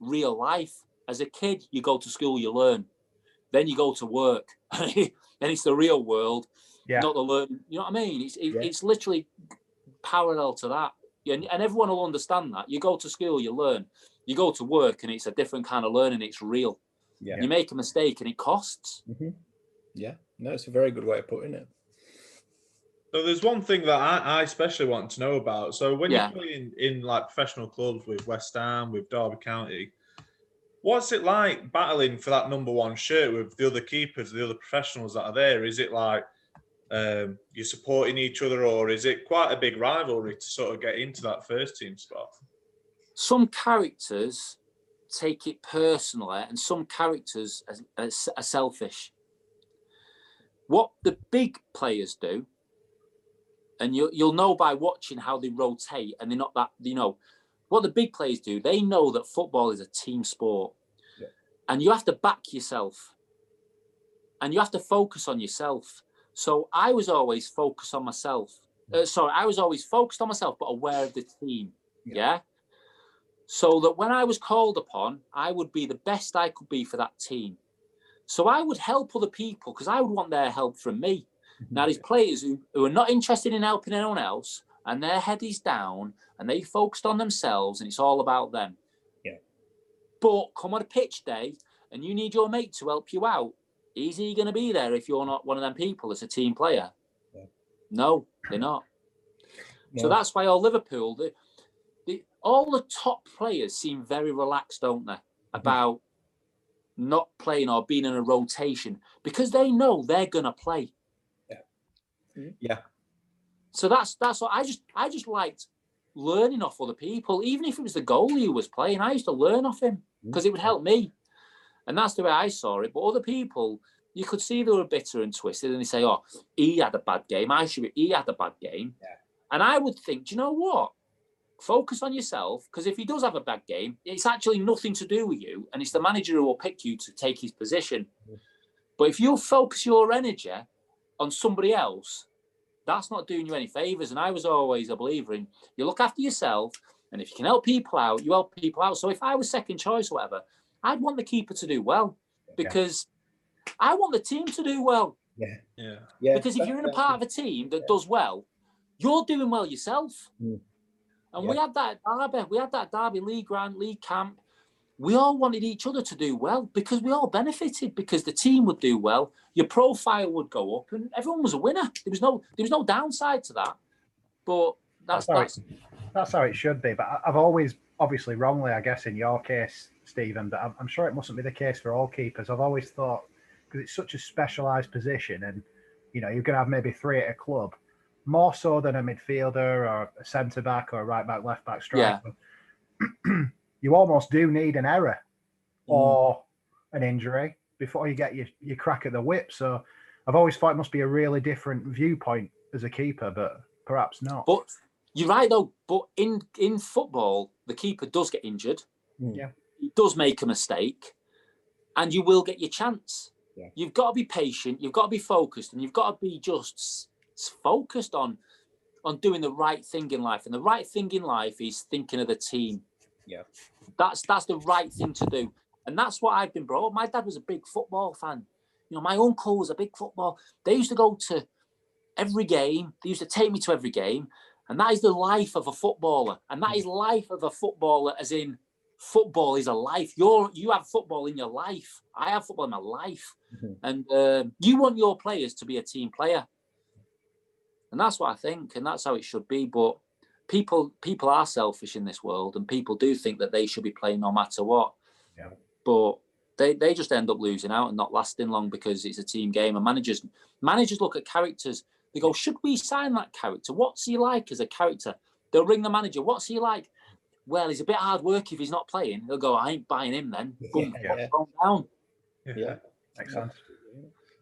real life. As a kid, you go to school, you learn, then you go to work, then it's the real world, Yeah. not the learn. You know what I mean? It's it, Yeah. it's literally parallel to that. And, and everyone will understand that. You go to school, you learn. You go to work, and it's a different kind of learning. It's real. yeah, You make a mistake, and it costs. hmm yeah. No, it's a very good way of putting it. So there's one thing that I, I especially want to know about. So when Yeah. you're playing in like professional clubs with West Ham, with Derby County, what's it like battling for that number one shirt with the other keepers, the other professionals that are there? Is it like um, you're supporting each other, or is it quite a big rivalry to sort of get into that first team spot? Some characters take it personally, and some characters are, are, are selfish. What the big players do, and you, you'll know by watching how they rotate, and they're not that, you know, what the big players do, they know that football is a team sport. Yeah. And you have to back yourself. And you have to focus on yourself. So I was always focused on myself. Uh, sorry, I was always focused on myself, but aware of the team. Yeah. yeah? So that when I was called upon, I would be the best I could be for that team. So I would help other people because I would want their help from me. Now, these mm-hmm. players who, who are not interested in helping anyone else, and their head is down, and they focused on themselves, and it's all about them. Yeah. But come on a pitch day, and you need your mate to help you out. Is he going to be there if you're not one of them people as a team player? Yeah. No, they're not. So that's why all Liverpool, the, the, all the top players seem very relaxed, don't they, mm-hmm. about not playing or being in a rotation because they know they're going to play. Mm-hmm. Yeah. So that's that's what I just I just liked learning off other people, even if it was the goalie who was playing. I used to learn off him mm-hmm. because it would help me, and that's the way I saw it. But other people, you could see they were bitter and twisted, and they say, "Oh, he had a bad game. I should. Be, he had a bad game." Yeah. And I would think, do you know what? Focus on yourself because if he does have a bad game, it's actually nothing to do with you, and it's the manager who will pick you to take his position. Mm-hmm. But if you focus your energy on somebody else, that's not doing you any favors. And I was always a believer in you look after yourself, and if you can help people out, you help people out. So if I was second choice, or whatever, I'd want the keeper to do well because I want the team to do well. Yeah. Yeah. Yeah. Because if you're in a part of a team that does well, you're doing well yourself. Mm. And we had that at Derby, we had that Derby League round, League camp. We all wanted each other to do well because we all benefited because the team would do well, your profile would go up, and everyone was a winner. There was no there was no downside to that. But that's That's how that's That's how it should be. But I've always, obviously wrongly, I guess, in your case, Stephen, but I'm, I'm sure it mustn't be the case for all keepers. I've always thought, because it's such a specialised position, and you know, you're going to have maybe three at a club, more so than a midfielder or a centre back or a right back, left back striker. you almost do need an error or an injury before you get your, your crack at the whip. So I've always thought it must be a really different viewpoint as a keeper, but perhaps not. but you're right though. But in in football, the keeper does get injured. Mm. Yeah. He does make a mistake, and you will get your chance. Yeah. You've got to be patient. You've got to be focused, and you've got to be just s- s- focused on on doing the right thing in life. And the right thing in life is thinking of the team. Yeah. That's that's the right thing to do, and that's what I've been brought. up. My dad was a big football fan. You know, my uncle was a big football. They used to go to every game. They used to take me to every game, and that is the life of a footballer. And that is life of a footballer, as in football is a life. You're you have football in your life. I have football in my life, Mhm. and um you want your players to be a team player, and that's what I think, and that's how it should be. But people people are selfish in this world, and people do think that they should be playing no matter what. Yeah. But they, they just end up losing out and not lasting long because it's a team game. And managers managers look at characters. They go, should we sign that character? What's he like as a character? They'll ring the manager. What's he like? Well, he's a bit hard work if he's not playing. They'll go, I ain't buying him then. Boom, Yeah. calm down. Yeah. Makes sense.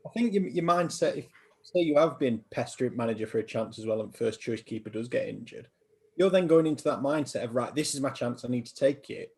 I think your, your mindset, if say you have been pestering manager for a chance as well, and first choice keeper does get injured, you're then going into that mindset of right, this is my chance, I need to take it.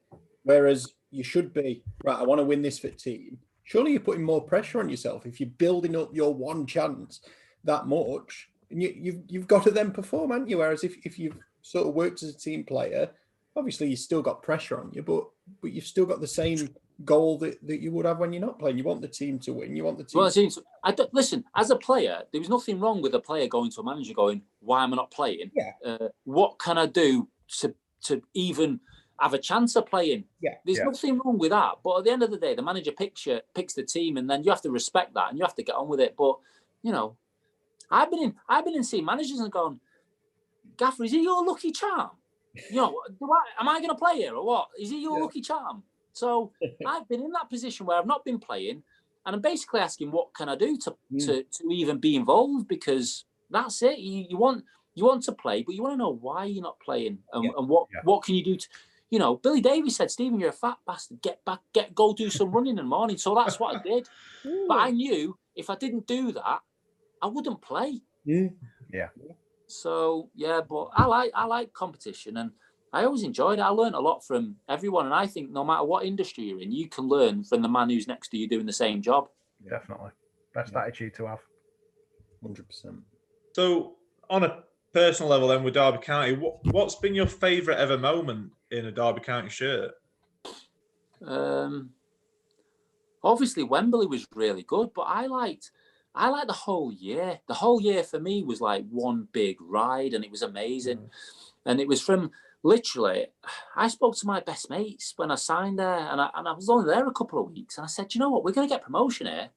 Whereas you should be right, I want to win this for the team. Surely you're putting more pressure on yourself if you're building up your one chance that much, and you, you've you've got to then perform, haven't you? Whereas if, if you've sort of worked as a team player, obviously you've still got pressure on you, but but you've still got the same goal that, that you would have when you're not playing. You want the team to win. You want the team. Well, it seems, I don't, listen, as a player, there was nothing wrong with a player going to a manager going, why am I not playing? Yeah. Uh, what can I do to, to even have a chance of playing? Yeah. There's Yeah. nothing wrong with that. But at the end of the day, the manager picks, you, picks the team and then you have to respect that and you have to get on with it. But, you know, I've been in, I've been in seeing managers and gone, Gaffer, is he your lucky charm? You know, do I, am I going to play here or what? Is he your Yeah. lucky charm? So I've been in that position where I've not been playing, and I'm basically asking, what can I do to Mm. to, to even be involved? Because that's it. You, you want you want to play, but you want to know why you're not playing and, Yeah. and what Yeah. what can you do to. You know, Billy Davies said, "Stephen, you're a fat bastard. Get back, get go do some running in the morning." So that's what I did. But I knew if I didn't do that, I wouldn't play. Yeah. So yeah, but I like I like competition and I always enjoyed it. I learned a lot from everyone, and I think no matter what industry you're in, you can learn from the man who's next to you doing the same job. Definitely. Best Yeah. attitude to have. Hundred percent. So, on a personal level, then with Derby County, what, what's been your favourite ever moment in a Derby County shirt? Um, obviously, Wembley was really good, but I liked I liked the whole year. The whole year for me was like one big ride, and it was amazing. And it was from literally, I spoke to my best mates when I signed there, and I, and I was only there a couple of weeks, and I said, you know what, we're going to get promotion here.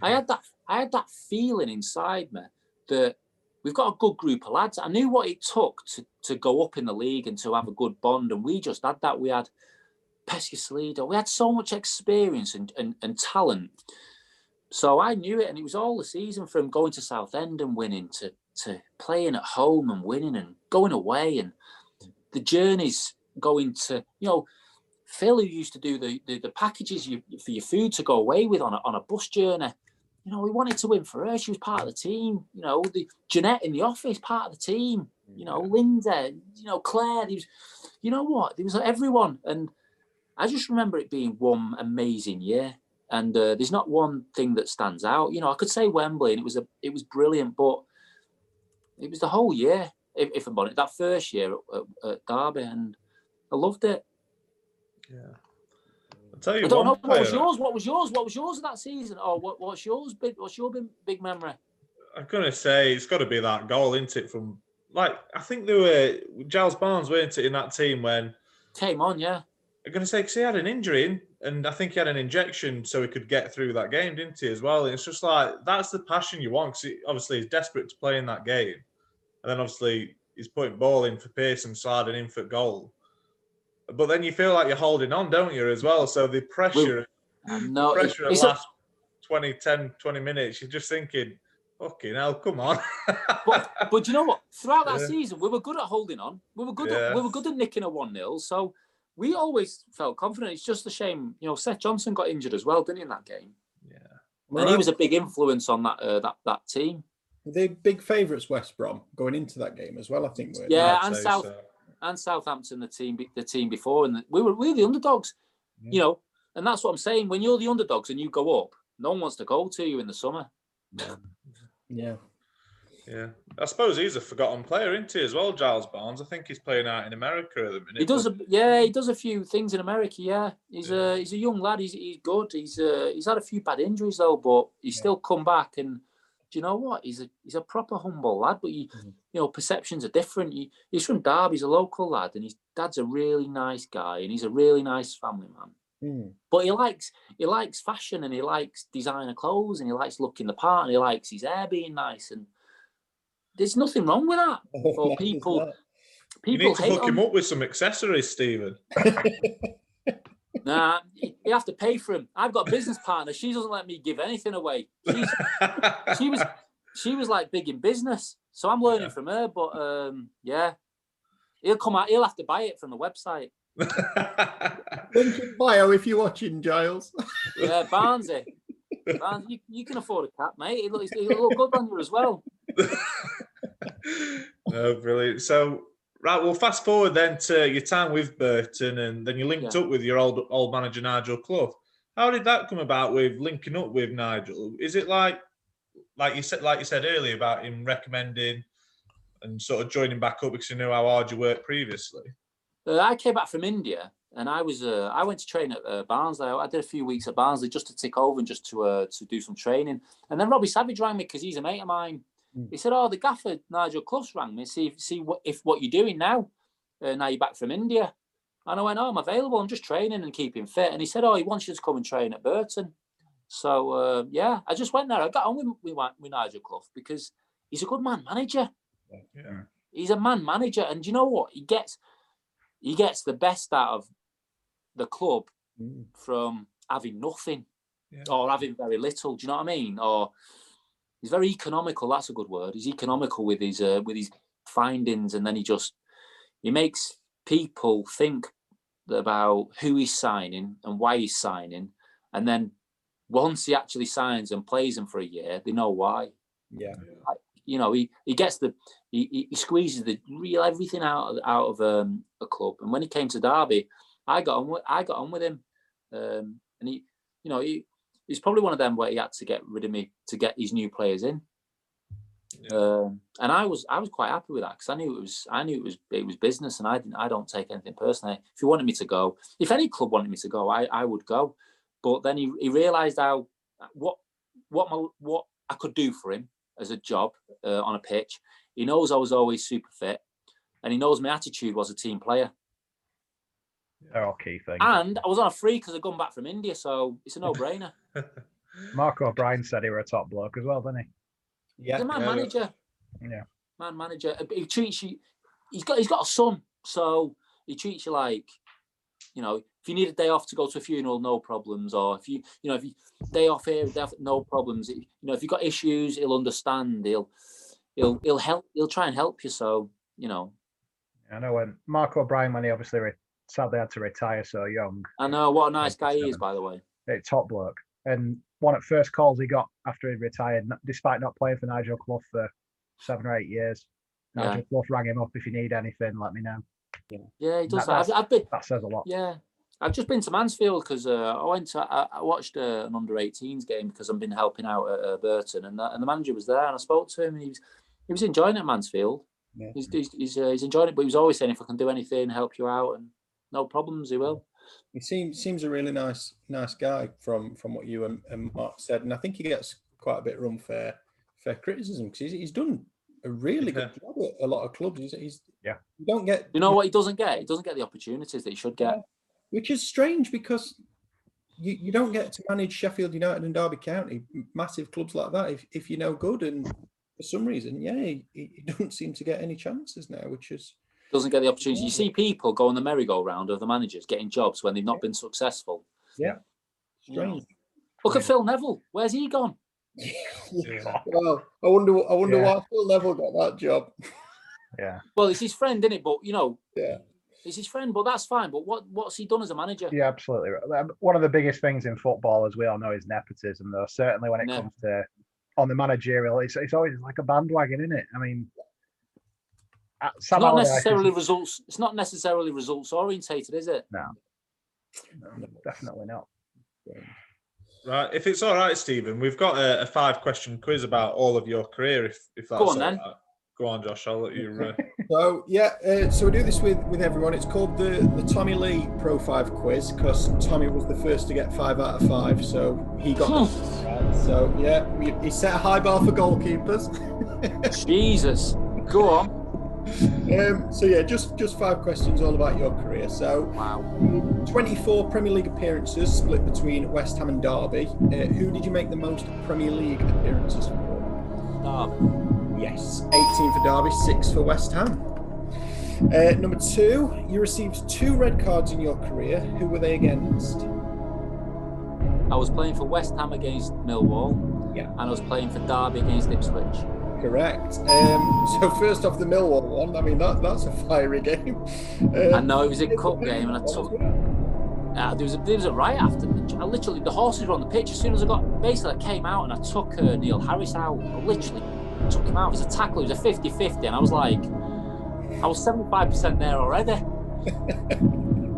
I mm-hmm. had that I had that feeling inside me that we've got a good group of lads. I knew what it took to to go up in the league and to have a good bond, and we just had that. We had Peschisolido. We had so much experience and, and, and talent. So I knew it, and it was all the season from going to Southend and winning to to playing at home and winning and going away and the journeys going to you know Phil who used to do the the, the packages you, for your food to go away with on a, on a bus journey. You know, we wanted to win for her. She was part of the team. You know, the Jeanette in the office, part of the team. You know, Linda. You know, Claire. There was, you know what? There was everyone, and I just remember it being one amazing year. And uh, there's not one thing that stands out. You know, I could say Wembley, and it was a it was brilliant, but it was the whole year. If, if I'm honest, that first year at, at, Derby, and I loved it. Yeah. I'll tell you I don't know one what was yours. What was yours? What was yours that season? Or what, what's yours? Big, what's your big, big memory? I'm gonna say it's got to be that goal, isn't it? From like I think there were Giles Barnes, weren't it, in that team when Came on, yeah. I'm gonna say because he had an injury in, and I think he had an injection so he could get through that game, didn't he? As well. And it's just like that's the passion you want because obviously he's desperate to play in that game, and then obviously he's putting ball in for Pearson, sliding in for goal. But then you feel like you're holding on, don't you, as well? So the pressure, I the pressure it's a- last 20, 10, 20 minutes, you're just thinking, fucking hell, come on. but but you know what? Throughout that Yeah. season, we were good at holding on. We were good. At, we were good at nicking a one 0 So we always felt confident. It's just a shame, you know. Seth Johnson got injured as well, didn't he, in that game? yeah. And he was a big influence on that uh, that that team. They big favourites, West Brom, going into that game as well. I think. weren't they? Yeah, and say South so. and Southampton, the team the team before, and we were we were the underdogs, you know. And that's what I'm saying. When you're the underdogs and you go up, no one wants to go to you in the summer. Yeah. Yeah, I suppose he's a forgotten player, isn't he, as well, Giles Barnes? I think he's playing out in America at the minute. He does, a, yeah, he does a few things in America. Yeah, he's Yeah. a he's a young lad. He's he's good. He's uh, he's had a few bad injuries though, but he's Yeah. still come back. And do you know what? He's a he's a proper humble lad. But you Mhm. you know perceptions are different. He, he's from Derby. He's a local lad, and his dad's a really nice guy, and he's a really nice family man. Hmm. But he likes he likes fashion, and he likes designer clothes, and he likes looking the part, and he likes his hair being nice. And there's nothing wrong with that. Oh, Or people you People need to hate hook him up with some accessories, Stephen. Nah, you you have to pay for him. I've got a business partner. She doesn't let me give anything away. She's, she was she was like big in business, so I'm learning Yeah. from her. But um, yeah, he'll come out. He'll have to buy it from the website. Link in bio if you're watching, Giles. Yeah, Barnsey. Barnes, you, you can afford a cap, mate. It looks it'll look good on you as well. no, brilliant. So, right, we'll fast forward then to your time with Burton, and then you linked Yeah. up with your old old manager Nigel Clough. How did that come about with linking up with Nigel? Is it like, like you said, like you said earlier about him recommending and sort of joining back up because you knew how hard you worked previously? Uh, I came back from India and I was uh, I went to train at uh, Barnsley. I did a few weeks at Barnsley just to tick over and just to uh, to do some training. And then Robbie Savage rang me because he's a mate of mine. Mm. He said, "Oh, the gaffer Nigel Clough rang me see if, see what if what you're doing now. Uh, now you're back from India." And I went, "Oh, I'm available. I'm just training and keeping fit." And he said, "Oh, he wants you to come and train at Burton." So uh, yeah, I just went there. I got on with, with with Nigel Clough because he's a good man manager Yeah. he's a man manager, and you know what? He gets he gets the best out of the club Mm. from having nothing Yeah. or having very little. Do you know what I mean? Or he's very economical. That's a good word. He's economical with his uh, with his findings, and then he just he makes people think about who he's signing and why he's signing, and then once he actually signs and plays them for a year, they know why Yeah. you know, he, he gets the he, he- he squeezes the real everything out of out of um, a club. And when he came to Derby, I got on with I got on with him, um, and he, you know, he he's probably one of them where he had to get rid of me to get his new players in. Yeah. Um, and I was I was quite happy with that because I knew it was I knew it was it was business, and I didn't I don't take anything personally. If he wanted me to go, if any club wanted me to go, I I would go. But then he, he realised how what what my what I could do for him as a job uh, on a pitch. He knows I was always super fit, and he knows my attitude was a team player. They're all key things. And I was on a free because I'd gone back from India, so it's a no-brainer. Mark O'Brien said he were a top bloke as well, didn't he? Yeah. He's a man yeah. manager. Yeah. Man manager. He treats you. He's got. He's got a son, so he treats you like, you know, if you need a day off to go to a funeral, no problems. Or if you, you know, if you day off here, day off, no problems. You know, if you've got issues, he'll understand. He'll, he'll he'll help. He'll try and help you. So you know. I know when Mark O'Brien, when he obviously re- sadly had to retire so young, I know what a nice guy he is, by the way. a top bloke. And one of the first calls he got after he'd retired, despite not playing for Nigel Clough for seven or eight years, Yeah. Nigel Clough rang him up if you need anything, let me know. Yeah, he does That- that. I've, I've been. That says a lot. Yeah, I've just been to Mansfield because uh, I went to I, I watched uh, an under 18s game because I've been helping out at uh, Burton and, uh, and the manager was there and I spoke to him and he was he was enjoying it at Mansfield. Yeah. He's he's he's, uh, he's enjoying it, but he was always saying if I can do anything, help you out, and no problems, he will. He seems seems a really nice nice guy from from what you and, and Mark said, and I think he gets quite a bit of unfair fair criticism because he's, he's done a really good job at a lot of clubs. He's, he's Yeah. you don't get You know what he doesn't get? He doesn't get the opportunities that he should get. which is strange because you, you don't get to manage Sheffield United and Derby County, massive clubs like that, if, if you're no good. And for some reason, yeah, he, he doesn't seem to get any chances now, which is Doesn't get the opportunity. You see people go on the merry-go-round of the managers getting jobs when they've not been successful. Yeah. Strange. Look at Phil Neville. Where's he gone? Yeah. Well, I wonder, I wonder Yeah. why Phil Neville got that job. Yeah. Well, it's his friend, isn't it? But you know, Yeah. it's his friend. But that's fine. But what what's he done as a manager? Yeah, absolutely. right. Um, One of the biggest things in football, as we all know, is nepotism, though. Certainly when it Yeah. comes to on the managerial, it's, it's always like a bandwagon, isn't it? I mean, uh, It's not Allardyce is- necessarily results. It's not necessarily results orientated, is it? No, definitely not. Right. If it's all right, Stephen, we've got a, a five question quiz about all of your career. If if that's Go on, all then. right. Go on, Josh. I'll let you. Uh, So yeah, uh, so we do this with with everyone. It's called the the Tommy Lee Pro Five Quiz because Tommy was the first to get five out of five, so he got. the. So yeah, we, he set a high bar for goalkeepers. Jesus, go on. Um, so yeah, just just five questions all about your career. So Wow. 24 Premier League appearances split between West Ham and Derby. Uh, who did you make the most Premier League appearances for? Derby. Yes, 18 for Derby, six for West Ham. Uh, number two, you received two red cards in your career. Who were they against? I was playing for West Ham against Millwall. Yeah. And I was playing for Derby against Ipswich. Correct. Um, so first off, the Millwall one. I mean, that that's a fiery game. Um, I know it was a cup game, and I took. Uh, there was a, there was a riot after. I literally the horses were on the pitch as soon as I got. Basically, I came out and I took uh, Neil Harris out. I literally took him out. It was a tackle. It was a 50-50, and I was like, I was seventy five percent there already.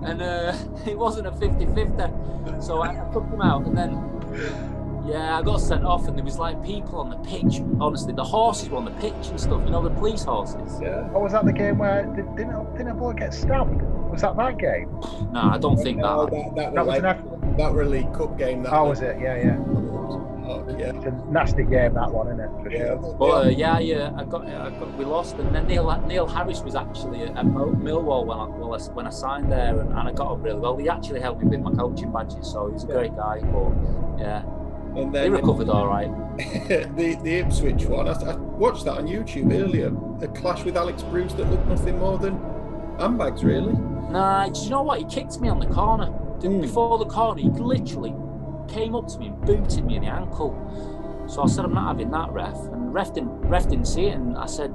and uh, it wasn't a 50-50. so I, I took him out, and then yeah, I got sent off, and there was like people on the pitch. Honestly, the horses were on the pitch and stuff. You know, the police horses. Yeah. What was that the game where did, didn't didn't a bloke get stabbed? Was that that game? No, I don't think No, that. that, that, That was was an like, F- that were a League Cup game. That Oh, was it? Yeah, yeah. Oh, yeah. It's a nasty game that one, isn't it? For Yeah. sure. But uh, yeah, yeah, I got, I got, we lost, and then Neil Neil Harris was actually at, at Millwall when I, well, when I signed there, and, and I got on really well. He actually helped me with my coaching badges, so he's a great guy. But yeah, And he then recovered all right. the the Ipswich one. I, I watched that on YouTube earlier. A clash with Alex Bruce that looked nothing more than handbags, really. Nah, do you know what? He kicked me on the corner. Mm. Before the corner, he literally came up to me and booted me in the ankle. So I said, I'm not having that, ref. And ref didn't, ref didn't see it, and I said,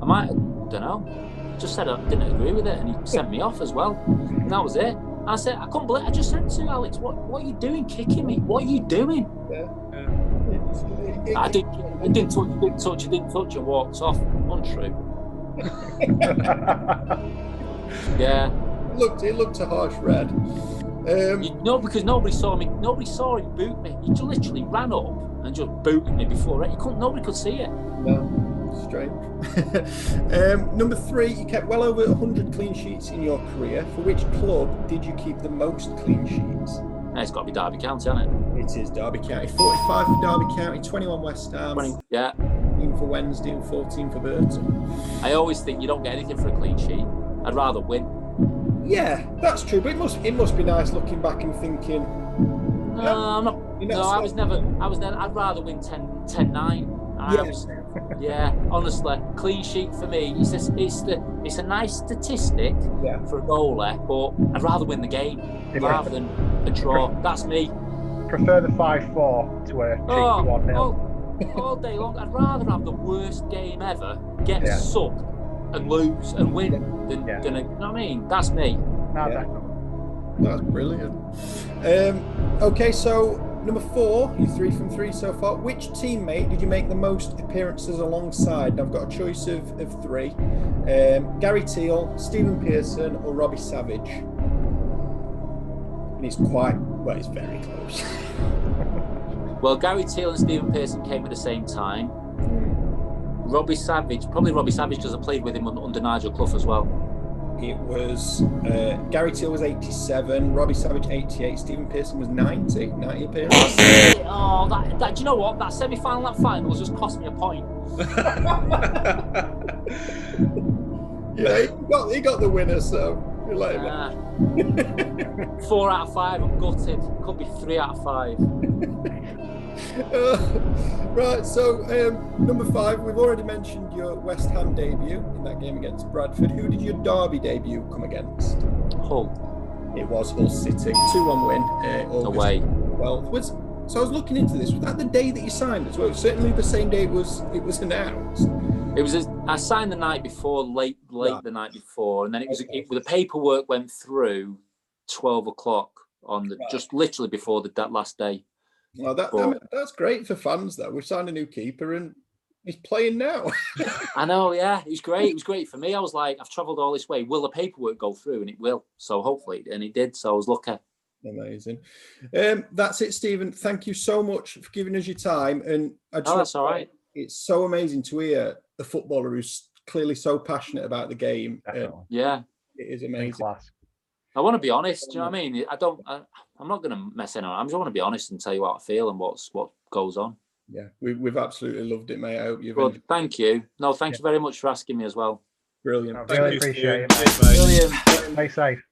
I might, don't know. Just said I didn't agree with it, and he sent me off as well. And that was it. I said, I couldn't believe. I just said to Alex, "What, what are you doing, kicking me? What are you doing?" It's- it- I didn't, I didn't touch, didn't touch, didn't touch, and walked off. Untrue. Yeah. it looked it looked a harsh red. Um, You know, because nobody saw me. Nobody saw him boot me. He just literally ran up and just booted me before it. Couldn't. Nobody could see it. no, strange. um, number three, you kept well over 100 clean sheets in your career. For which club did you keep the most clean sheets? It's got to be Derby County, hasn't it? It is Derby County. 45 for Derby County, 21 West Ham, 20, yeah. 15 for Wednesday, and 14 for Burton. I always think you don't get anything for a clean sheet. I'd rather win. Yeah, that's true. But it must it must be nice looking back and thinking. No, No, I'm not. No, I was never. I was never. I'd rather win 10, 10 9. I Yeah. was- yeah, honestly, clean sheet for me. It's a, it's the it's a nice statistic Yeah. for a goalie, but I'd rather win the game If rather than a draw. That's me. Prefer the five four to a cheeky Oh, one 0 oh, all day long. I'd rather have the worst game ever, get Yeah. sucked and lose and win than, Yeah. than a, you know what I mean? That's me. No, Yeah. definitely. That's brilliant. Um, okay, so number four, you three from three so far. Which teammate did you make the most appearances alongside? I've got a choice of, of three um, Gary Teale, Stephen Pearson, or Robbie Savage. And he's quite, well, he's very close. Well, Gary Teale and Stephen Pearson came at the same time. Robbie Savage, probably Robbie Savage because I played with him under Nigel Clough as well. It was uh, Gary Teale was 87, Robbie Savage 88, Stephen Pearson was 90, 90 appearances. Oh, that, that, do you know what? That semi final, that final just cost me a point. Yeah, he got, he got the winner, so we let him Ah. four out of five, I'm gutted. Could be three out of five. Uh, right, so um, number five, we've already mentioned your West Ham debut in that game against Bradford. Who did your Derby debut come against? Hull, It was Hull City, 2 1 win. Uh, August away. 12th. Was, so I was looking into this. Was that the day that you signed as well? Certainly the same day it was it was announced. It was. A, I signed the night before, late, late Right. the night before, and then it was. Okay. It, the paperwork went through twelve o'clock on the Right. just literally before the that last day. Well, that, But- I mean, that's great for fans, though. We've signed a new keeper and he's playing now. I know, yeah, it was great. It was great for me. I was like, I've travelled all this way. Will the paperwork go through? And it will. So hopefully, and it did. So I was lucky. Amazing. Um, that's it, Stephen. Thank you so much for giving us your time. And I just Oh, that's to all say right. It's so amazing to hear a footballer who's clearly so passionate about the game. Uh, Yeah, it is amazing. I want to be honest. Do you know what I mean? I don't. I, I'm not going to mess anyone. I'm just want to be honest and tell you what I feel and what's what goes on. Yeah, we, we've absolutely loved it, mate. I hope you've Good. enjoyed Thank you. No, thank you very much for asking me as well. Brilliant. I really you, appreciate Steve. it. mate. Brilliant. Stay safe.